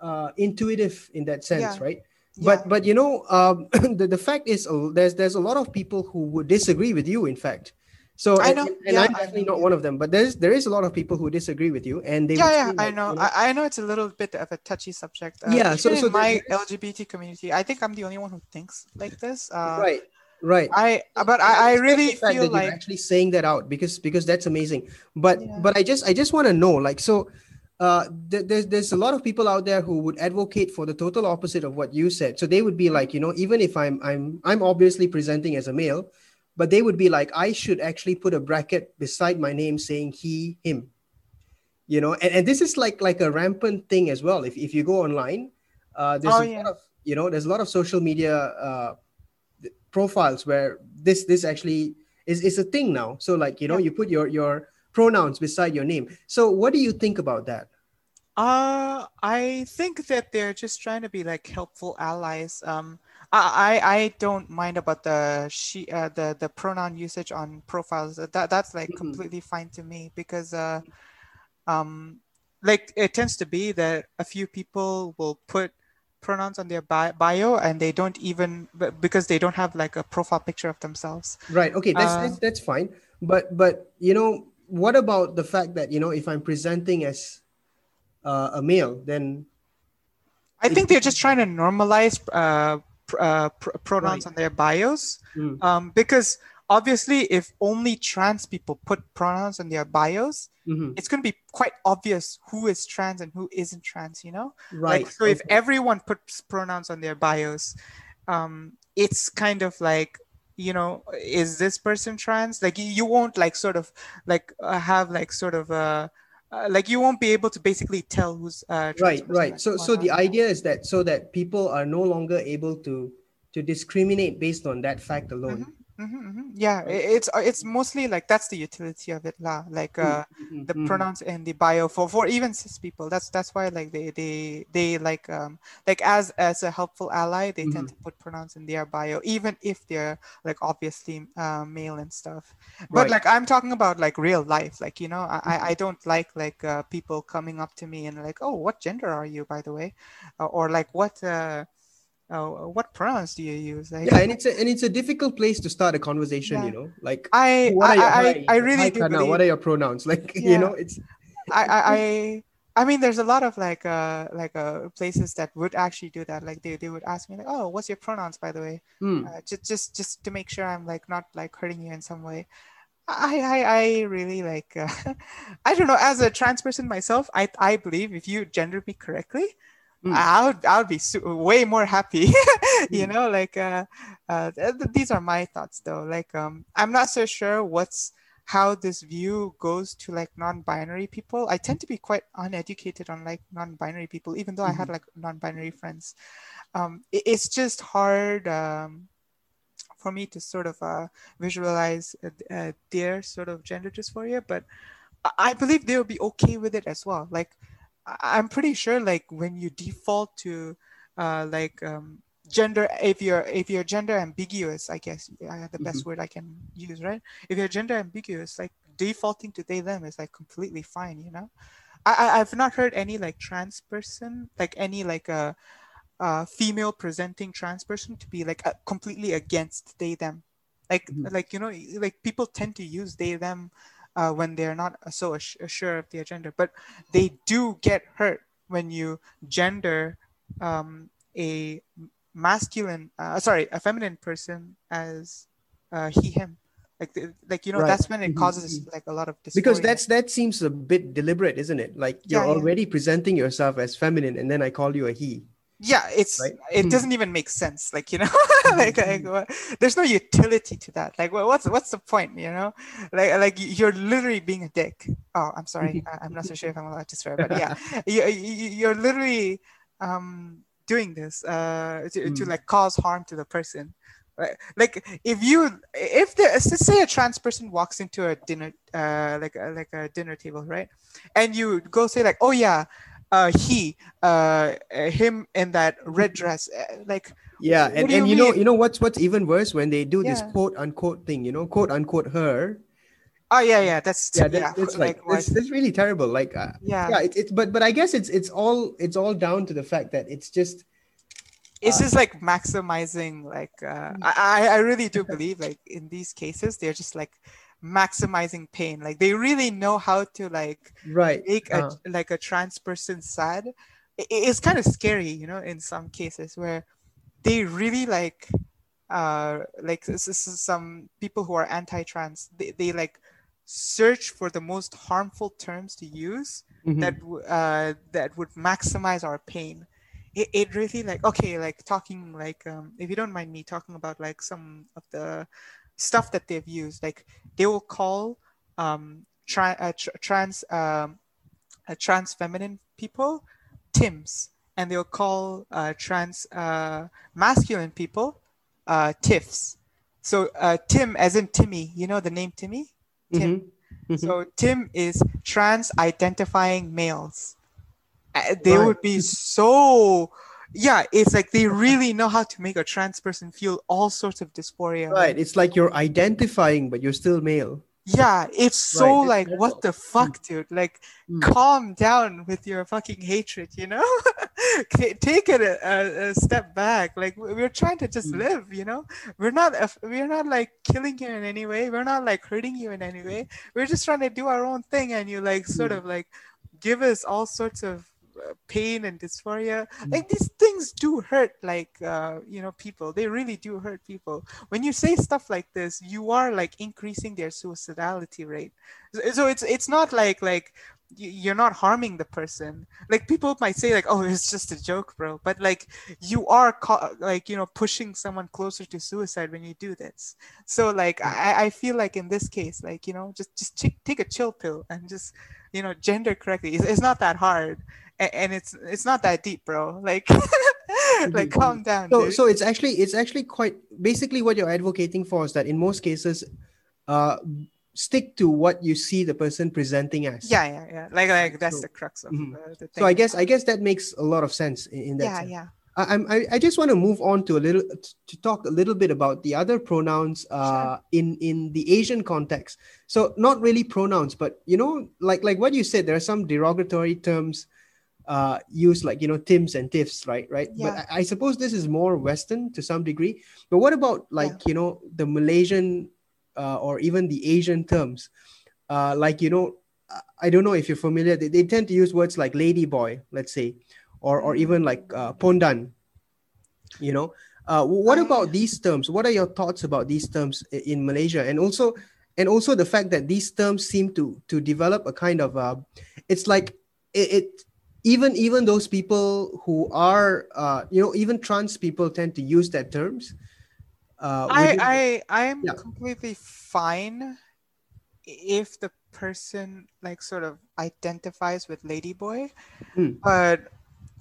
uh intuitive in that sense Yeah. right yeah. but but you know um the, the fact is uh, there's there's a lot of people who would disagree with you in fact so I know, and, and yeah, i'm I definitely not one of them but there's there is a lot of people who disagree with you and they yeah, yeah, say, I know. you know, I, I know it's a little bit of a touchy subject. Uh, Yeah, so- so in my LGBT community, I think I'm the only one who thinks like this. Uh, right right I, but I, I really feel like actually saying that out because because that's amazing but Yeah. but i just i just want to know like so uh th- there's there's a lot of people out there who would advocate for the total opposite of what you said so they would be like you know even if i'm i'm i'm obviously presenting as a male but they would be like i should actually put a bracket beside my name saying he him you know and, and this is like like a rampant thing as well if, if you go online uh there's Oh, a yeah. lot of you know there's a lot of social media uh profiles where this this actually is, is a thing now so like you know Yeah. you put your your pronouns beside your name so what do you think about that Uh, I think that they're just trying to be like helpful allies. Um, I I, don't mind about the she uh, the the pronoun usage on profiles. That that's like Mhm. completely fine to me because uh, um, like it tends to be that a few people will put pronouns on their bio and they don't even because they don't have like a profile picture of themselves. right okay that's Uh, that's, that's fine but but you know what about the fact that you know if i'm presenting as uh, a male then I think they're just trying to normalize uh, pr- pronouns Right. on their bios. Mm. um, because obviously if only trans people put pronouns on their bios Mhm. it's going to be quite obvious who is trans and who isn't trans you know right like so if everyone puts pronouns on their bios um, it's kind of like you know is this person trans like you, you won't like sort of like uh, have like sort of uh, uh, like you won't be able to basically tell who's uh right right. so so the idea is that so that people are no longer able to to discriminate based on that fact alone. Mm-hmm, mm-hmm. Yeah, it's uh, it's mostly like that's the utility of it, lah. Like uh, mm-hmm, the mm-hmm. pronouns in the bio for for even cis people. That's that's why like they they they like um like as as a helpful ally, they tend mm-hmm. to put pronouns in their bio, even if they're like obviously uh, male and stuff. But right. like I'm talking about like real life, like you know, I I mm-hmm. don't like like uh, people coming up to me and like, oh, what gender are you, by the way, uh, or like what uh uh, what pronouns do you use? Like, yeah, and it's a and it's a difficult place to start a conversation. Yeah. You know, like I I, your, I, I really do. Believe... What are your pronouns? Like yeah. you know, it's. I I. I mean, there's a lot of like uh like uh places that would actually do that. Like they, they would ask me like, oh, what's your pronouns by the way? Hmm. Uh, just just just to make sure I'm like not like hurting you in some way. I I, I really like uh, I don't know as a trans person myself. I I believe if you gender me correctly, mm. I would I would be su- way more happy. you mm. know, like uh, uh, th- these are my thoughts though. Like um, I'm not so sure what's how this view goes to like non-binary people. I tend to be quite uneducated on like non-binary people, even though mm-hmm. I had mm-hmm. like non-binary friends. Um, it, it's just hard. Um, for me to sort of uh, visualize uh, uh, their sort of gender dysphoria, but I believe they will be okay with it as well. Like I'm pretty sure like when you default to uh, like um, gender if you're if you're gender ambiguous i guess uh, the best mm-hmm. word i can use right if you're gender ambiguous like defaulting to they them is like completely fine you know i i've not heard any like trans person like any like a, a female presenting trans person to be like a, completely against they them like mm-hmm. like you know like people tend to use they them uh, when they're not so sure of their gender, but they do get hurt when you gender um, a masculine, uh, sorry, a feminine person as uh, he him. Like, like you know, right. that's when it mm-hmm. causes mm-hmm. like a lot of dysphoria. because that's that seems a bit deliberate, isn't it? Like you're yeah, already yeah. presenting yourself as feminine, and then I call you a he yeah it's right? it hmm. doesn't even make sense like you know like, like what, there's no utility to that like what's what's the point you know like like you're literally being a dick oh i'm sorry i'm not so sure if i'm allowed to swear but yeah you, you're literally um doing this uh to, mm. to hmm. like cause harm to the person right like if you if there let's say a trans person walks into a dinner uh like a, like a dinner table right and you go say like oh yeah uh, he, uh, him in that red dress, uh, like yeah, and, and you, you know, you know what's what's even worse when they do yeah. this quote unquote thing, you know, quote unquote her. Oh yeah, yeah, that's yeah, that, yeah it's like, like that's, really terrible. Like uh, yeah, yeah, it's it, but but I guess it's it's all it's all down to the fact that it's just it's uh, just like maximizing like uh, I, I really do believe like in these cases they're just like maximizing pain like they really know how to like right make uh. a uh-huh. like a trans person sad it, it's kind of scary you know in some cases where they really like uh like this is some people who are anti-trans they, they like search for the most harmful terms to use mm-hmm. that uh that would maximize our pain it, it really like okay like talking like um if you don't mind me talking about like some of the stuff that they've used. Like they will call um, tra- uh, tra- trans um, uh, trans feminine people Tims, and they'll call uh, trans uh, masculine people uh, Tiffs. So uh, Tim, as in Timmy, you know the name Timmy. Tim. Mm-hmm. Mm-hmm. So Tim is trans identifying males. Uh, they right. would be so yeah, it's like they really know how to make a trans person feel all sorts of dysphoria. Right. It's like you're identifying, but you're still male. Yeah, it's so right. like, it's what the fuck, dude? Like, mm. calm down with your fucking hatred, you know? Take it a, a, a, step back. Like, we're trying to just mm. live, you know? We're not, we're not like killing you in any way. We're not like hurting you in any way. We're just trying to do our own thing, and you like sort mm. of like give us all sorts of pain and dysphoria. Mm. like these things do hurt like uh, you know people. They really do hurt people. When you say stuff like this you are like increasing their suicidality rate. So it's it's not like like you're not harming the person. Like people might say like oh it's just a joke bro. But like you are co- like you know pushing someone closer to suicide when you do this. So like mm. i i feel like in this case like you know just just ch- take a chill pill and just you know gender correctly. It's, it's not that hard and, and it's it's not that deep, bro. Like like calm down. So, dude. so it's actually it's actually quite basically what you're advocating for is that in most cases, uh, stick to what you see the person presenting as. yeah, yeah, yeah. Like like that's So- the crux of Mhm. uh, the thing. So I guess I guess that makes a lot of sense in, in that. yeah, sense. yeah. I, I'm- I, I just want to move on to a little to talk a little bit about the other pronouns uh, in in the Asian context. So not really pronouns, but you know, like like what you said, there are some derogatory terms uh, used, like you know, Tims and Tiffs, right? Right. Yeah. But I, I suppose this is more Western to some degree. But what about like Yeah. you know the Malaysian uh, or even the Asian terms, uh, like you know. I- don't know if you're familiar. They, they tend to use words like lady boy, let's say, or or even like uh, pondan. You know, uh, what about these terms? What are your thoughts about these terms in Malaysia, and also and also the fact that these terms seem to to develop a kind of uh, it's like it, it even even those people who are uh, you know even trans people tend to use that terms. Uh, within I I I am Yeah. completely fine if the person like sort of identifies with ladyboy, Hmm. but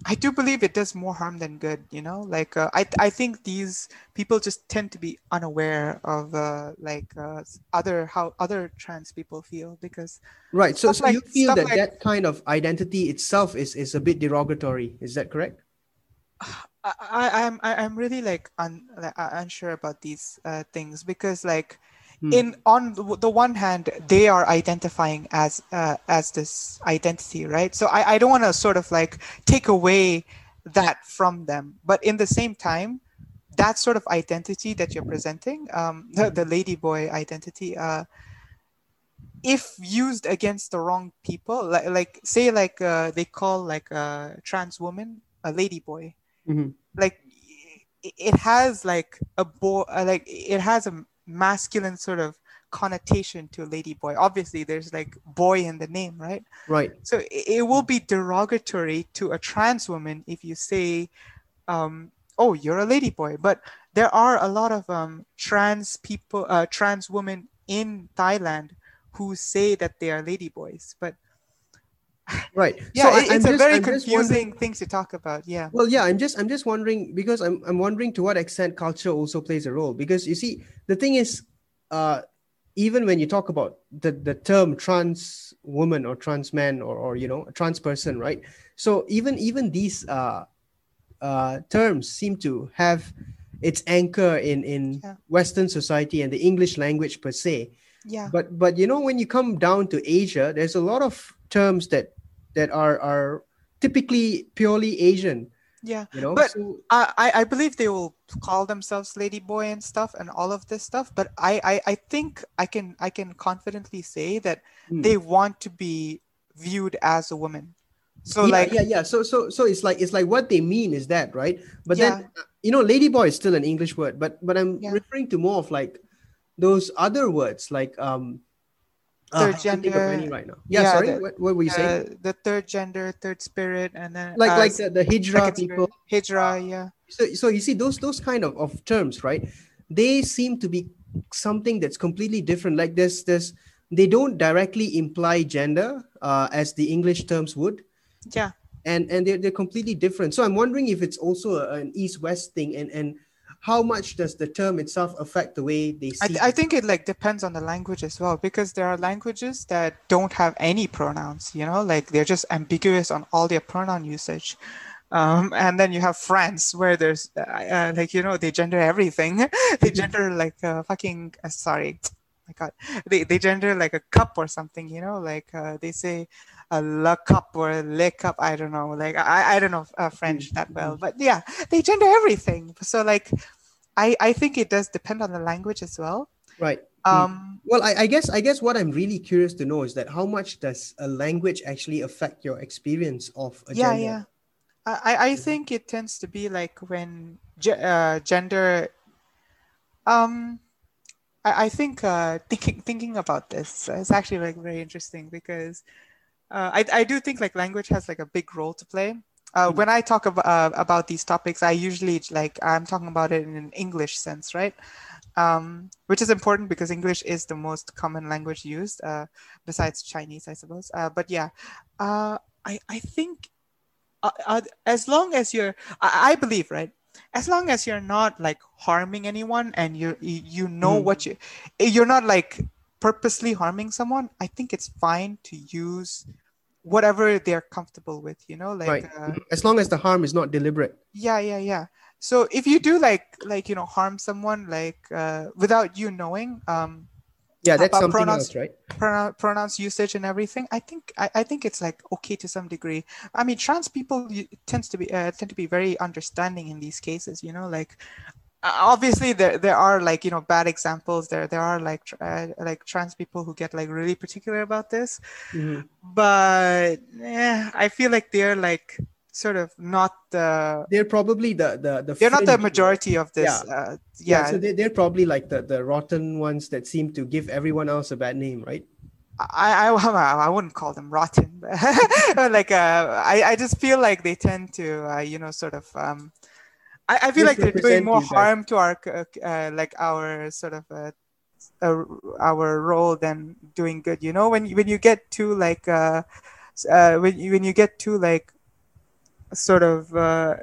I do believe it does more harm than good. You know, like uh, I I think these people just tend to be unaware of uh, like uh, other how other trans people feel because right. So, so like- you feel that like- that kind of identity itself is is a bit derogatory. Is that correct? I, I I'm I- I'm really like un, like, uh, unsure about these uh, things because like Hmm. in on the, one hand they are identifying as uh, as this identity right so I, I don't want to sort of like take away that from them but in the same time that sort of identity that you're presenting um the, the ladyboy identity uh if used against the wrong people like like say like uh, they call like a trans woman a ladyboy Mhm. like it has like a boy like it has a masculine sort of connotation to a ladyboy obviously there's like boy in the name right? Right. so it, it will be derogatory to a trans woman if you say um oh you're a ladyboy but there are a lot of um trans people uh trans women in thailand who say that they are ladyboys but Right. yeah so it- I'm it's a just- very I'm confusing thing to talk about yeah Well, yeah, I'm just I'm just wondering because I'm I'm wondering to what extent culture also plays a role because you see the thing is uh even when you talk about the the term trans woman or trans man or or you know a trans person right so even even these uh uh terms seem to have its anchor in in Yeah. western society and the english language per se yeah but but you know when you come down to asia there's a lot of terms that that are are typically purely asian yeah you know But- so, I, I believe they will call themselves ladyboy and stuff and all of this stuff but I, I i think i can i can confidently say that Hmm. they want to be viewed as a woman so yeah, like yeah yeah so so so it's like it's like what they mean is that right but Yeah. then you know ladyboy is still an english word but but i'm Yeah. referring to more of like those other words like um uh, Third I can't think of gender. any right now? Yeah, Yeah, sorry the- what, what were you saying? uh, the third gender third spirit and then like uh, like the, the hijra people? Hijra yeah. So so you see those those kind of, of terms right they seem to be something that's completely different. Like this this they don't directly imply gender uh, as the english terms would. Yeah. And and they're, they're completely different. So i'm wondering if it's also an east west thing and and how much does the term itself affect the way they I, see I think it like depends on the language as well because there are languages that don't have any pronouns you know? Like they're just ambiguous on all their pronoun usage. Um, and then you have France where there's uh, uh, like you know they gender everything. They gender like uh, fucking uh, sorry my god. They, they gender like a cup or something you know like uh, they say a la cup or a le cup I don't know like I, I don't know uh, French that well but yeah they gender everything. So like I, I think it does depend on the language as well. Right. Um well I, I guess i guess what i'm really curious to know is that how much does a language actually affect your experience of a yeah gender? yeah. I, I I think it tends to be like when ge- uh, gender um I, I think uh thinking thinking about this is actually like very interesting because uh, I, I do think like language has like a big role to play uh, Mm. when I talk about uh, about these topics, I usually like I'm talking about it in an English sense, right? Um, which is important because English is the most common language used, uh, besides Chinese, I suppose. Uh, but yeah, uh, I I think uh, uh, as long as you're, I, I, believe, right? As long as you're not like harming anyone and you you know mm. what you, you're not like purposely harming someone. I think it's fine to use whatever they're comfortable with. You know, like right. Uh, as long as the harm is not deliberate. Yeah, yeah, yeah. So if you do like like you know harm someone like uh, without you knowing, um, yeah that's something pronouns, else right? pronoun, pronouns usage and everything i think I, I think it's like okay to some degree. I mean trans people tends to be uh, tend to be very understanding in these cases you know like obviously there there are like you know bad examples. There there are like uh, like trans people who get like really particular about this. Mm-hmm. but yeah i feel like they're like sort of not the they're probably the the, the they're not the majority of this yeah, uh, yeah. yeah so they, they're probably like the the rotten ones that seem to give everyone else a bad name right I, I, I wouldn't call them rotten, like uh, I, I just feel like they tend to uh, you know sort of um, I, I feel like they're doing more harm to our uh, uh, like our sort of uh, uh, our role than doing good. You know, when when you get to like uh, uh, when you, when you get to like sort of uh,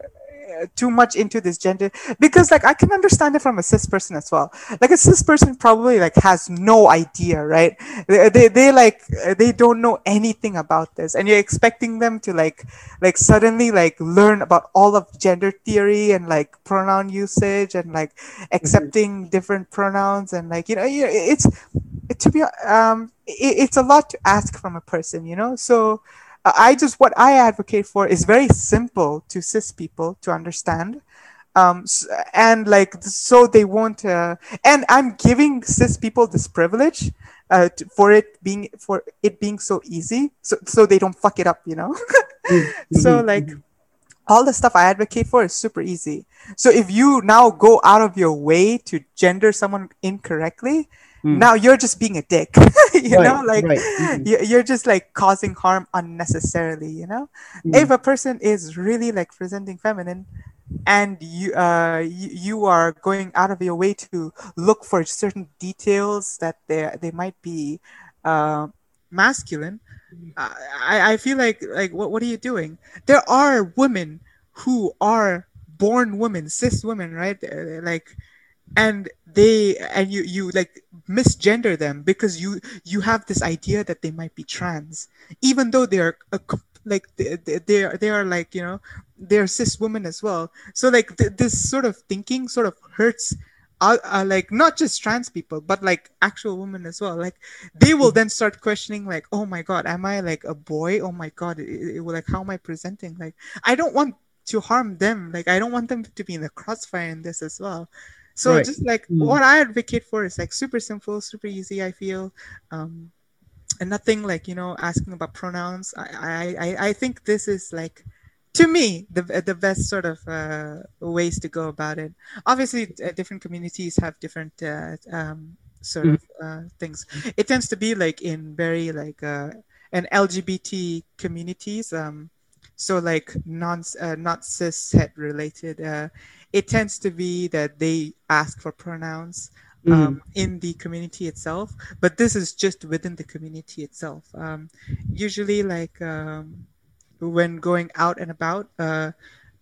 too much into this gender because like I can understand it from a cis person as well. Like a cis person probably like has no idea, right? They, they, they like they don't know anything about this, and you're expecting them to like like suddenly like learn about all of gender theory and like pronoun usage and like accepting mm-hmm. different pronouns and like you know it's to be um it, it's a lot to ask from a person, you know. So I just what I advocate for is very simple to cis people to understand. Um, and like so they won't uh, and i'm giving cis people this privilege uh, to, for it being for it being so easy so so they don't fuck it up you know mm-hmm. so like all the stuff i advocate for is super easy so if you now go out of your way to gender someone incorrectly Mm. Now you're just being a dick, you right, know, like right. mm-hmm. you're just like causing harm unnecessarily, you know. Mm. If a person is really like presenting feminine, and you uh you, you are going out of your way to look for certain details that they they might be uh, masculine, I I feel like like what what are you doing? There are women who are born women, cis women, right? Like and they and you you like misgender them because you you have this idea that they might be trans. Even though they're a, like they, they are they are like you know they're cis women as well. So like th- this sort of thinking sort of hurts uh, uh, like not just trans people but like actual women as well. Like they will then start questioning like oh my god am i like a boy? Oh my god it, it, like how am i presenting? Like i don't want to harm them. Like i don't want them to be in the crossfire in this as well so right. just like mm. what I advocate for is like super simple, super easy. I feel, um, and nothing like you know asking about pronouns. I I I think this is like to me the the best sort of uh, ways to go about it. Obviously, uh, different communities have different uh, um, sort mm. of uh, things. It tends to be like in very like uh, an LGBT communities. Um, so like non uh, not cis het related uh, it tends to be that they ask for pronouns mm. um, in the community itself, but this is just within the community itself. Um, usually, like um, when going out and about, uh,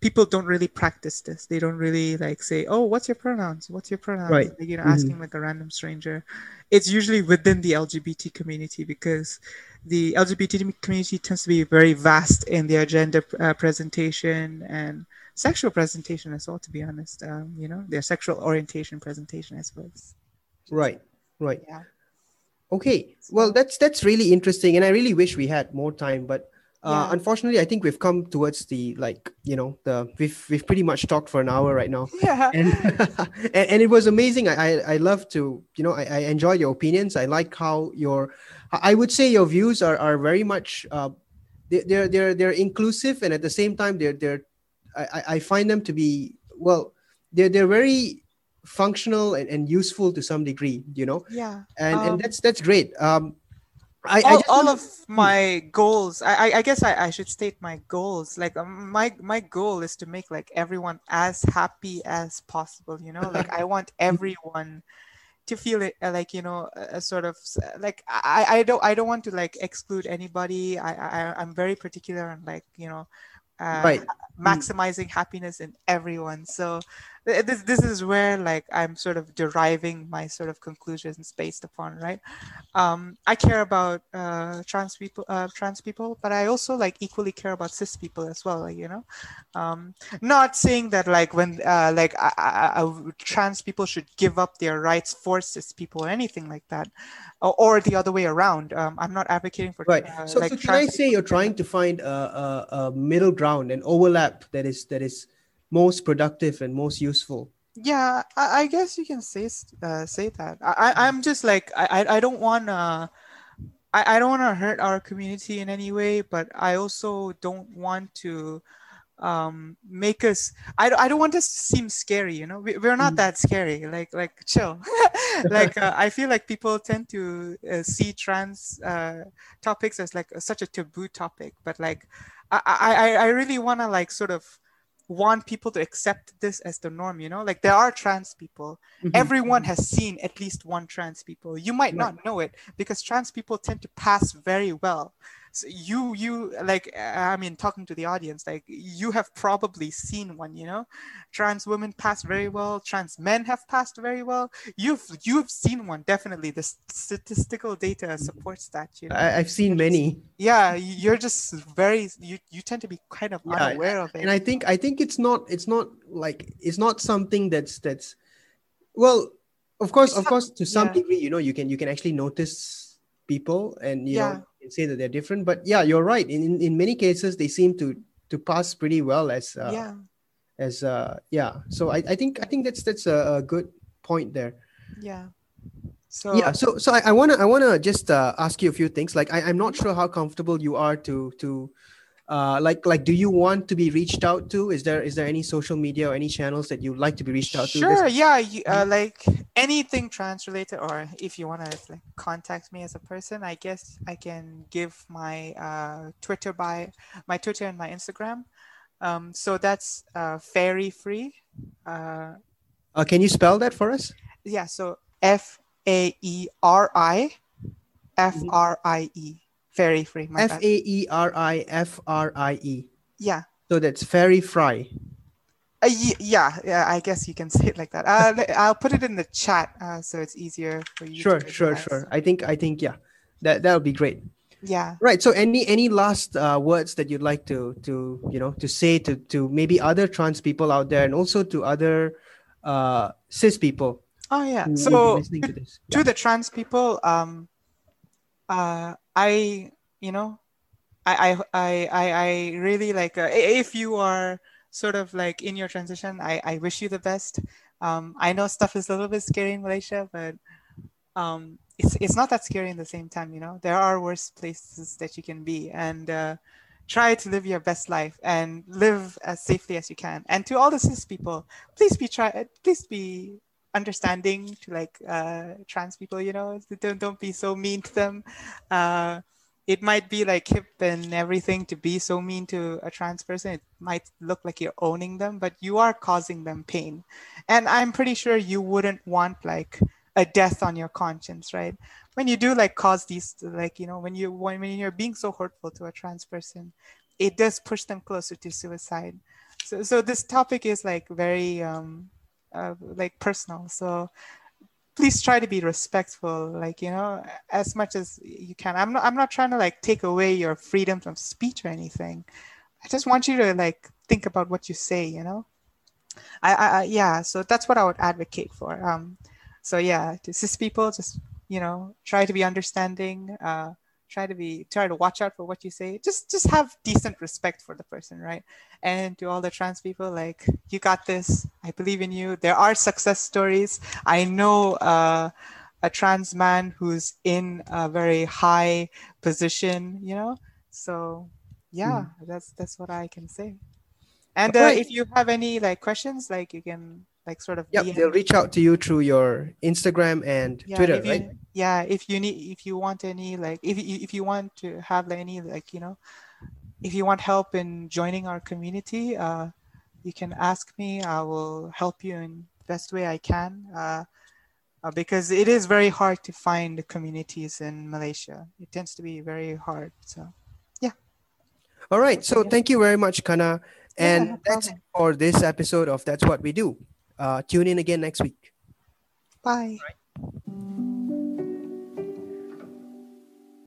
people don't really practice this. They don't really like say, "Oh, what's your pronouns? What's your pronouns?" Right. Like, you know, mm-hmm. asking like a random stranger. It's usually within the LGBT community because the LGBT community tends to be very vast in their gender uh, presentation and sexual presentation as well to be honest. Um, you know their sexual orientation presentation i suppose. Right right. Yeah. Okay well that's that's really interesting and i really wish we had more time but uh, yeah. unfortunately i think we've come towards the like you know the we've we've pretty much talked for an hour right now. Yeah. And and, and, it was amazing. I i I love to you know i, I enjoy your opinions. I like how your i would say your views are are very much uh they're they're they're inclusive and at the same time they're they're I, I find them to be well they're they're very functional and, and useful to some degree you know? Yeah. And um, and that's that's great. Um I, all, I all of my goals I, I guess I, I should state my goals. Like um, my my goal is to make like everyone as happy as possible you know? Like i want everyone to feel it uh, like you know a, sort of like I, I don't i don't want to like exclude anybody. I, I i'm very particular on like you know uh, Right. Maximizing happiness in everyone. So this this is where like I'm sort of deriving my sort of conclusions based upon, right? Um, I care about uh, trans people, uh, trans people, but I also like equally care about cis people as well. Like, you know, um, not saying that like when uh, like I, I, I, trans people should give up their rights for cis people or anything like that, or, or the other way around. Um, I'm not advocating for Right. uh, so, like so can I say people you're trying to find a, a, a middle ground, an overlap that is that is most productive and most useful? Yeah, I, I guess you can say uh, say that. I, I I'm just like I I, I don't want to. I, I don't want to hurt our community in any way, but I also don't want to um make us I, I don't want us to seem scary you know? We, we're not Mm. that scary like like chill. Like uh, i feel like people tend to uh, see trans uh, topics as like such a taboo topic but like i i, I- really want to like sort of want people to accept this as the norm you know? Like there are trans people. Mhm. everyone has seen at least one trans people. You might Right. not know it because trans people tend to pass very well so you you like uh, i mean talking to the audience like you have probably seen one you know? Trans women pass very mm-hmm. well. Trans men have passed very well. You've you've seen one definitely. The statistical data mm-hmm. supports that you know? I, I've seen many. yeah you're just very you, you tend to be kind of Yeah, unaware of it. and i think i think it's not it's not like it's not something that's that's well of course It's of not- course to some yeah. degree you know you can you can actually notice people and you Yeah. know can say that they're different but yeah you're right. In, in in many cases they seem to to pass pretty well as uh, yeah. as uh yeah. So i, I think i think that's that's a, a good point there. Yeah. So yeah so so i, I want to i want to just uh, ask you a few things. Like I, i'm not sure how comfortable you are to to uh, like like do you want to be reached out to? Is there is there any social media or any channels that you'd like to be reached out to? Sure, yeah, you, uh, like anything trans related, or if you want to like contact me as a person, I guess I can give my uh, Twitter by my Twitter and my Instagram. Um, so that's uh, fairy free. Uh, uh, can you spell that for us? Yeah, so F A E R I F R I E, fairy free. F a e r i f r i e yeah. so that's fairy fry Uh, yeah, yeah, I guess you can say it like that. Uh, I'll put it in the chat uh, so it's easier for you. to sure sure sure i think i think yeah that that would be great Yeah. right so any any last uh, words that you'd like to to you know to say to to maybe other trans people out there and also to other uh cis people Oh yeah. who will be So to this to the trans people, um, uh, I you know, I I I I, really like uh, if you are sort of like in your transition, I I wish you the best. Um, I know stuff is a little bit scary in Malaysia, but um, it's it's not that scary in the same time. You know, there are worse places that you can be, and uh, try to live your best life and live as safely as you can. And to all the cis people, please be try please be understanding to like uh, trans people. You know, don't don't be so mean to them. Uh, it might be like hip and everything to be so mean to a trans person. It might look like you're owning them, but you are causing them pain. And I'm pretty sure you wouldn't want like a death on your conscience, right? When you do like cause these, like you know, when you when, when you're being so hurtful to a trans person, it does push them closer to suicide. So so this topic is like very um uh, like personal. So please try to be respectful like you know as much as you can. I'm not i'm not trying to like take away your freedom from speech or anything. I just want you to like think about what you say you know? I i, I yeah so that's what i would advocate for. Um so yeah to cis people just you know try to be understanding uh try to be try to watch out for what you say. Just just have decent respect for the person right? And to all the trans people like you got this. I believe in you. There are success stories. I know uh, a trans man who's in a very high position you know? So yeah that's that's what i can say. And uh, if you have any like questions like you can like sort of yeah they'll reach out to you through your Instagram and yeah, Twitter, you, right? Yeah, if you need, if you want any, like, if you, if you want to have like, any, like, you know, if you want help in joining our community, uh, you can ask me. I will help you in best way I can. Uh, uh, because it is very hard to find communities in Malaysia. It tends to be very hard. So yeah. All right. So thank you very much, Kanna. And yeah, no that's it for this episode of That's What We Do. Uh, tune in again next week. Bye.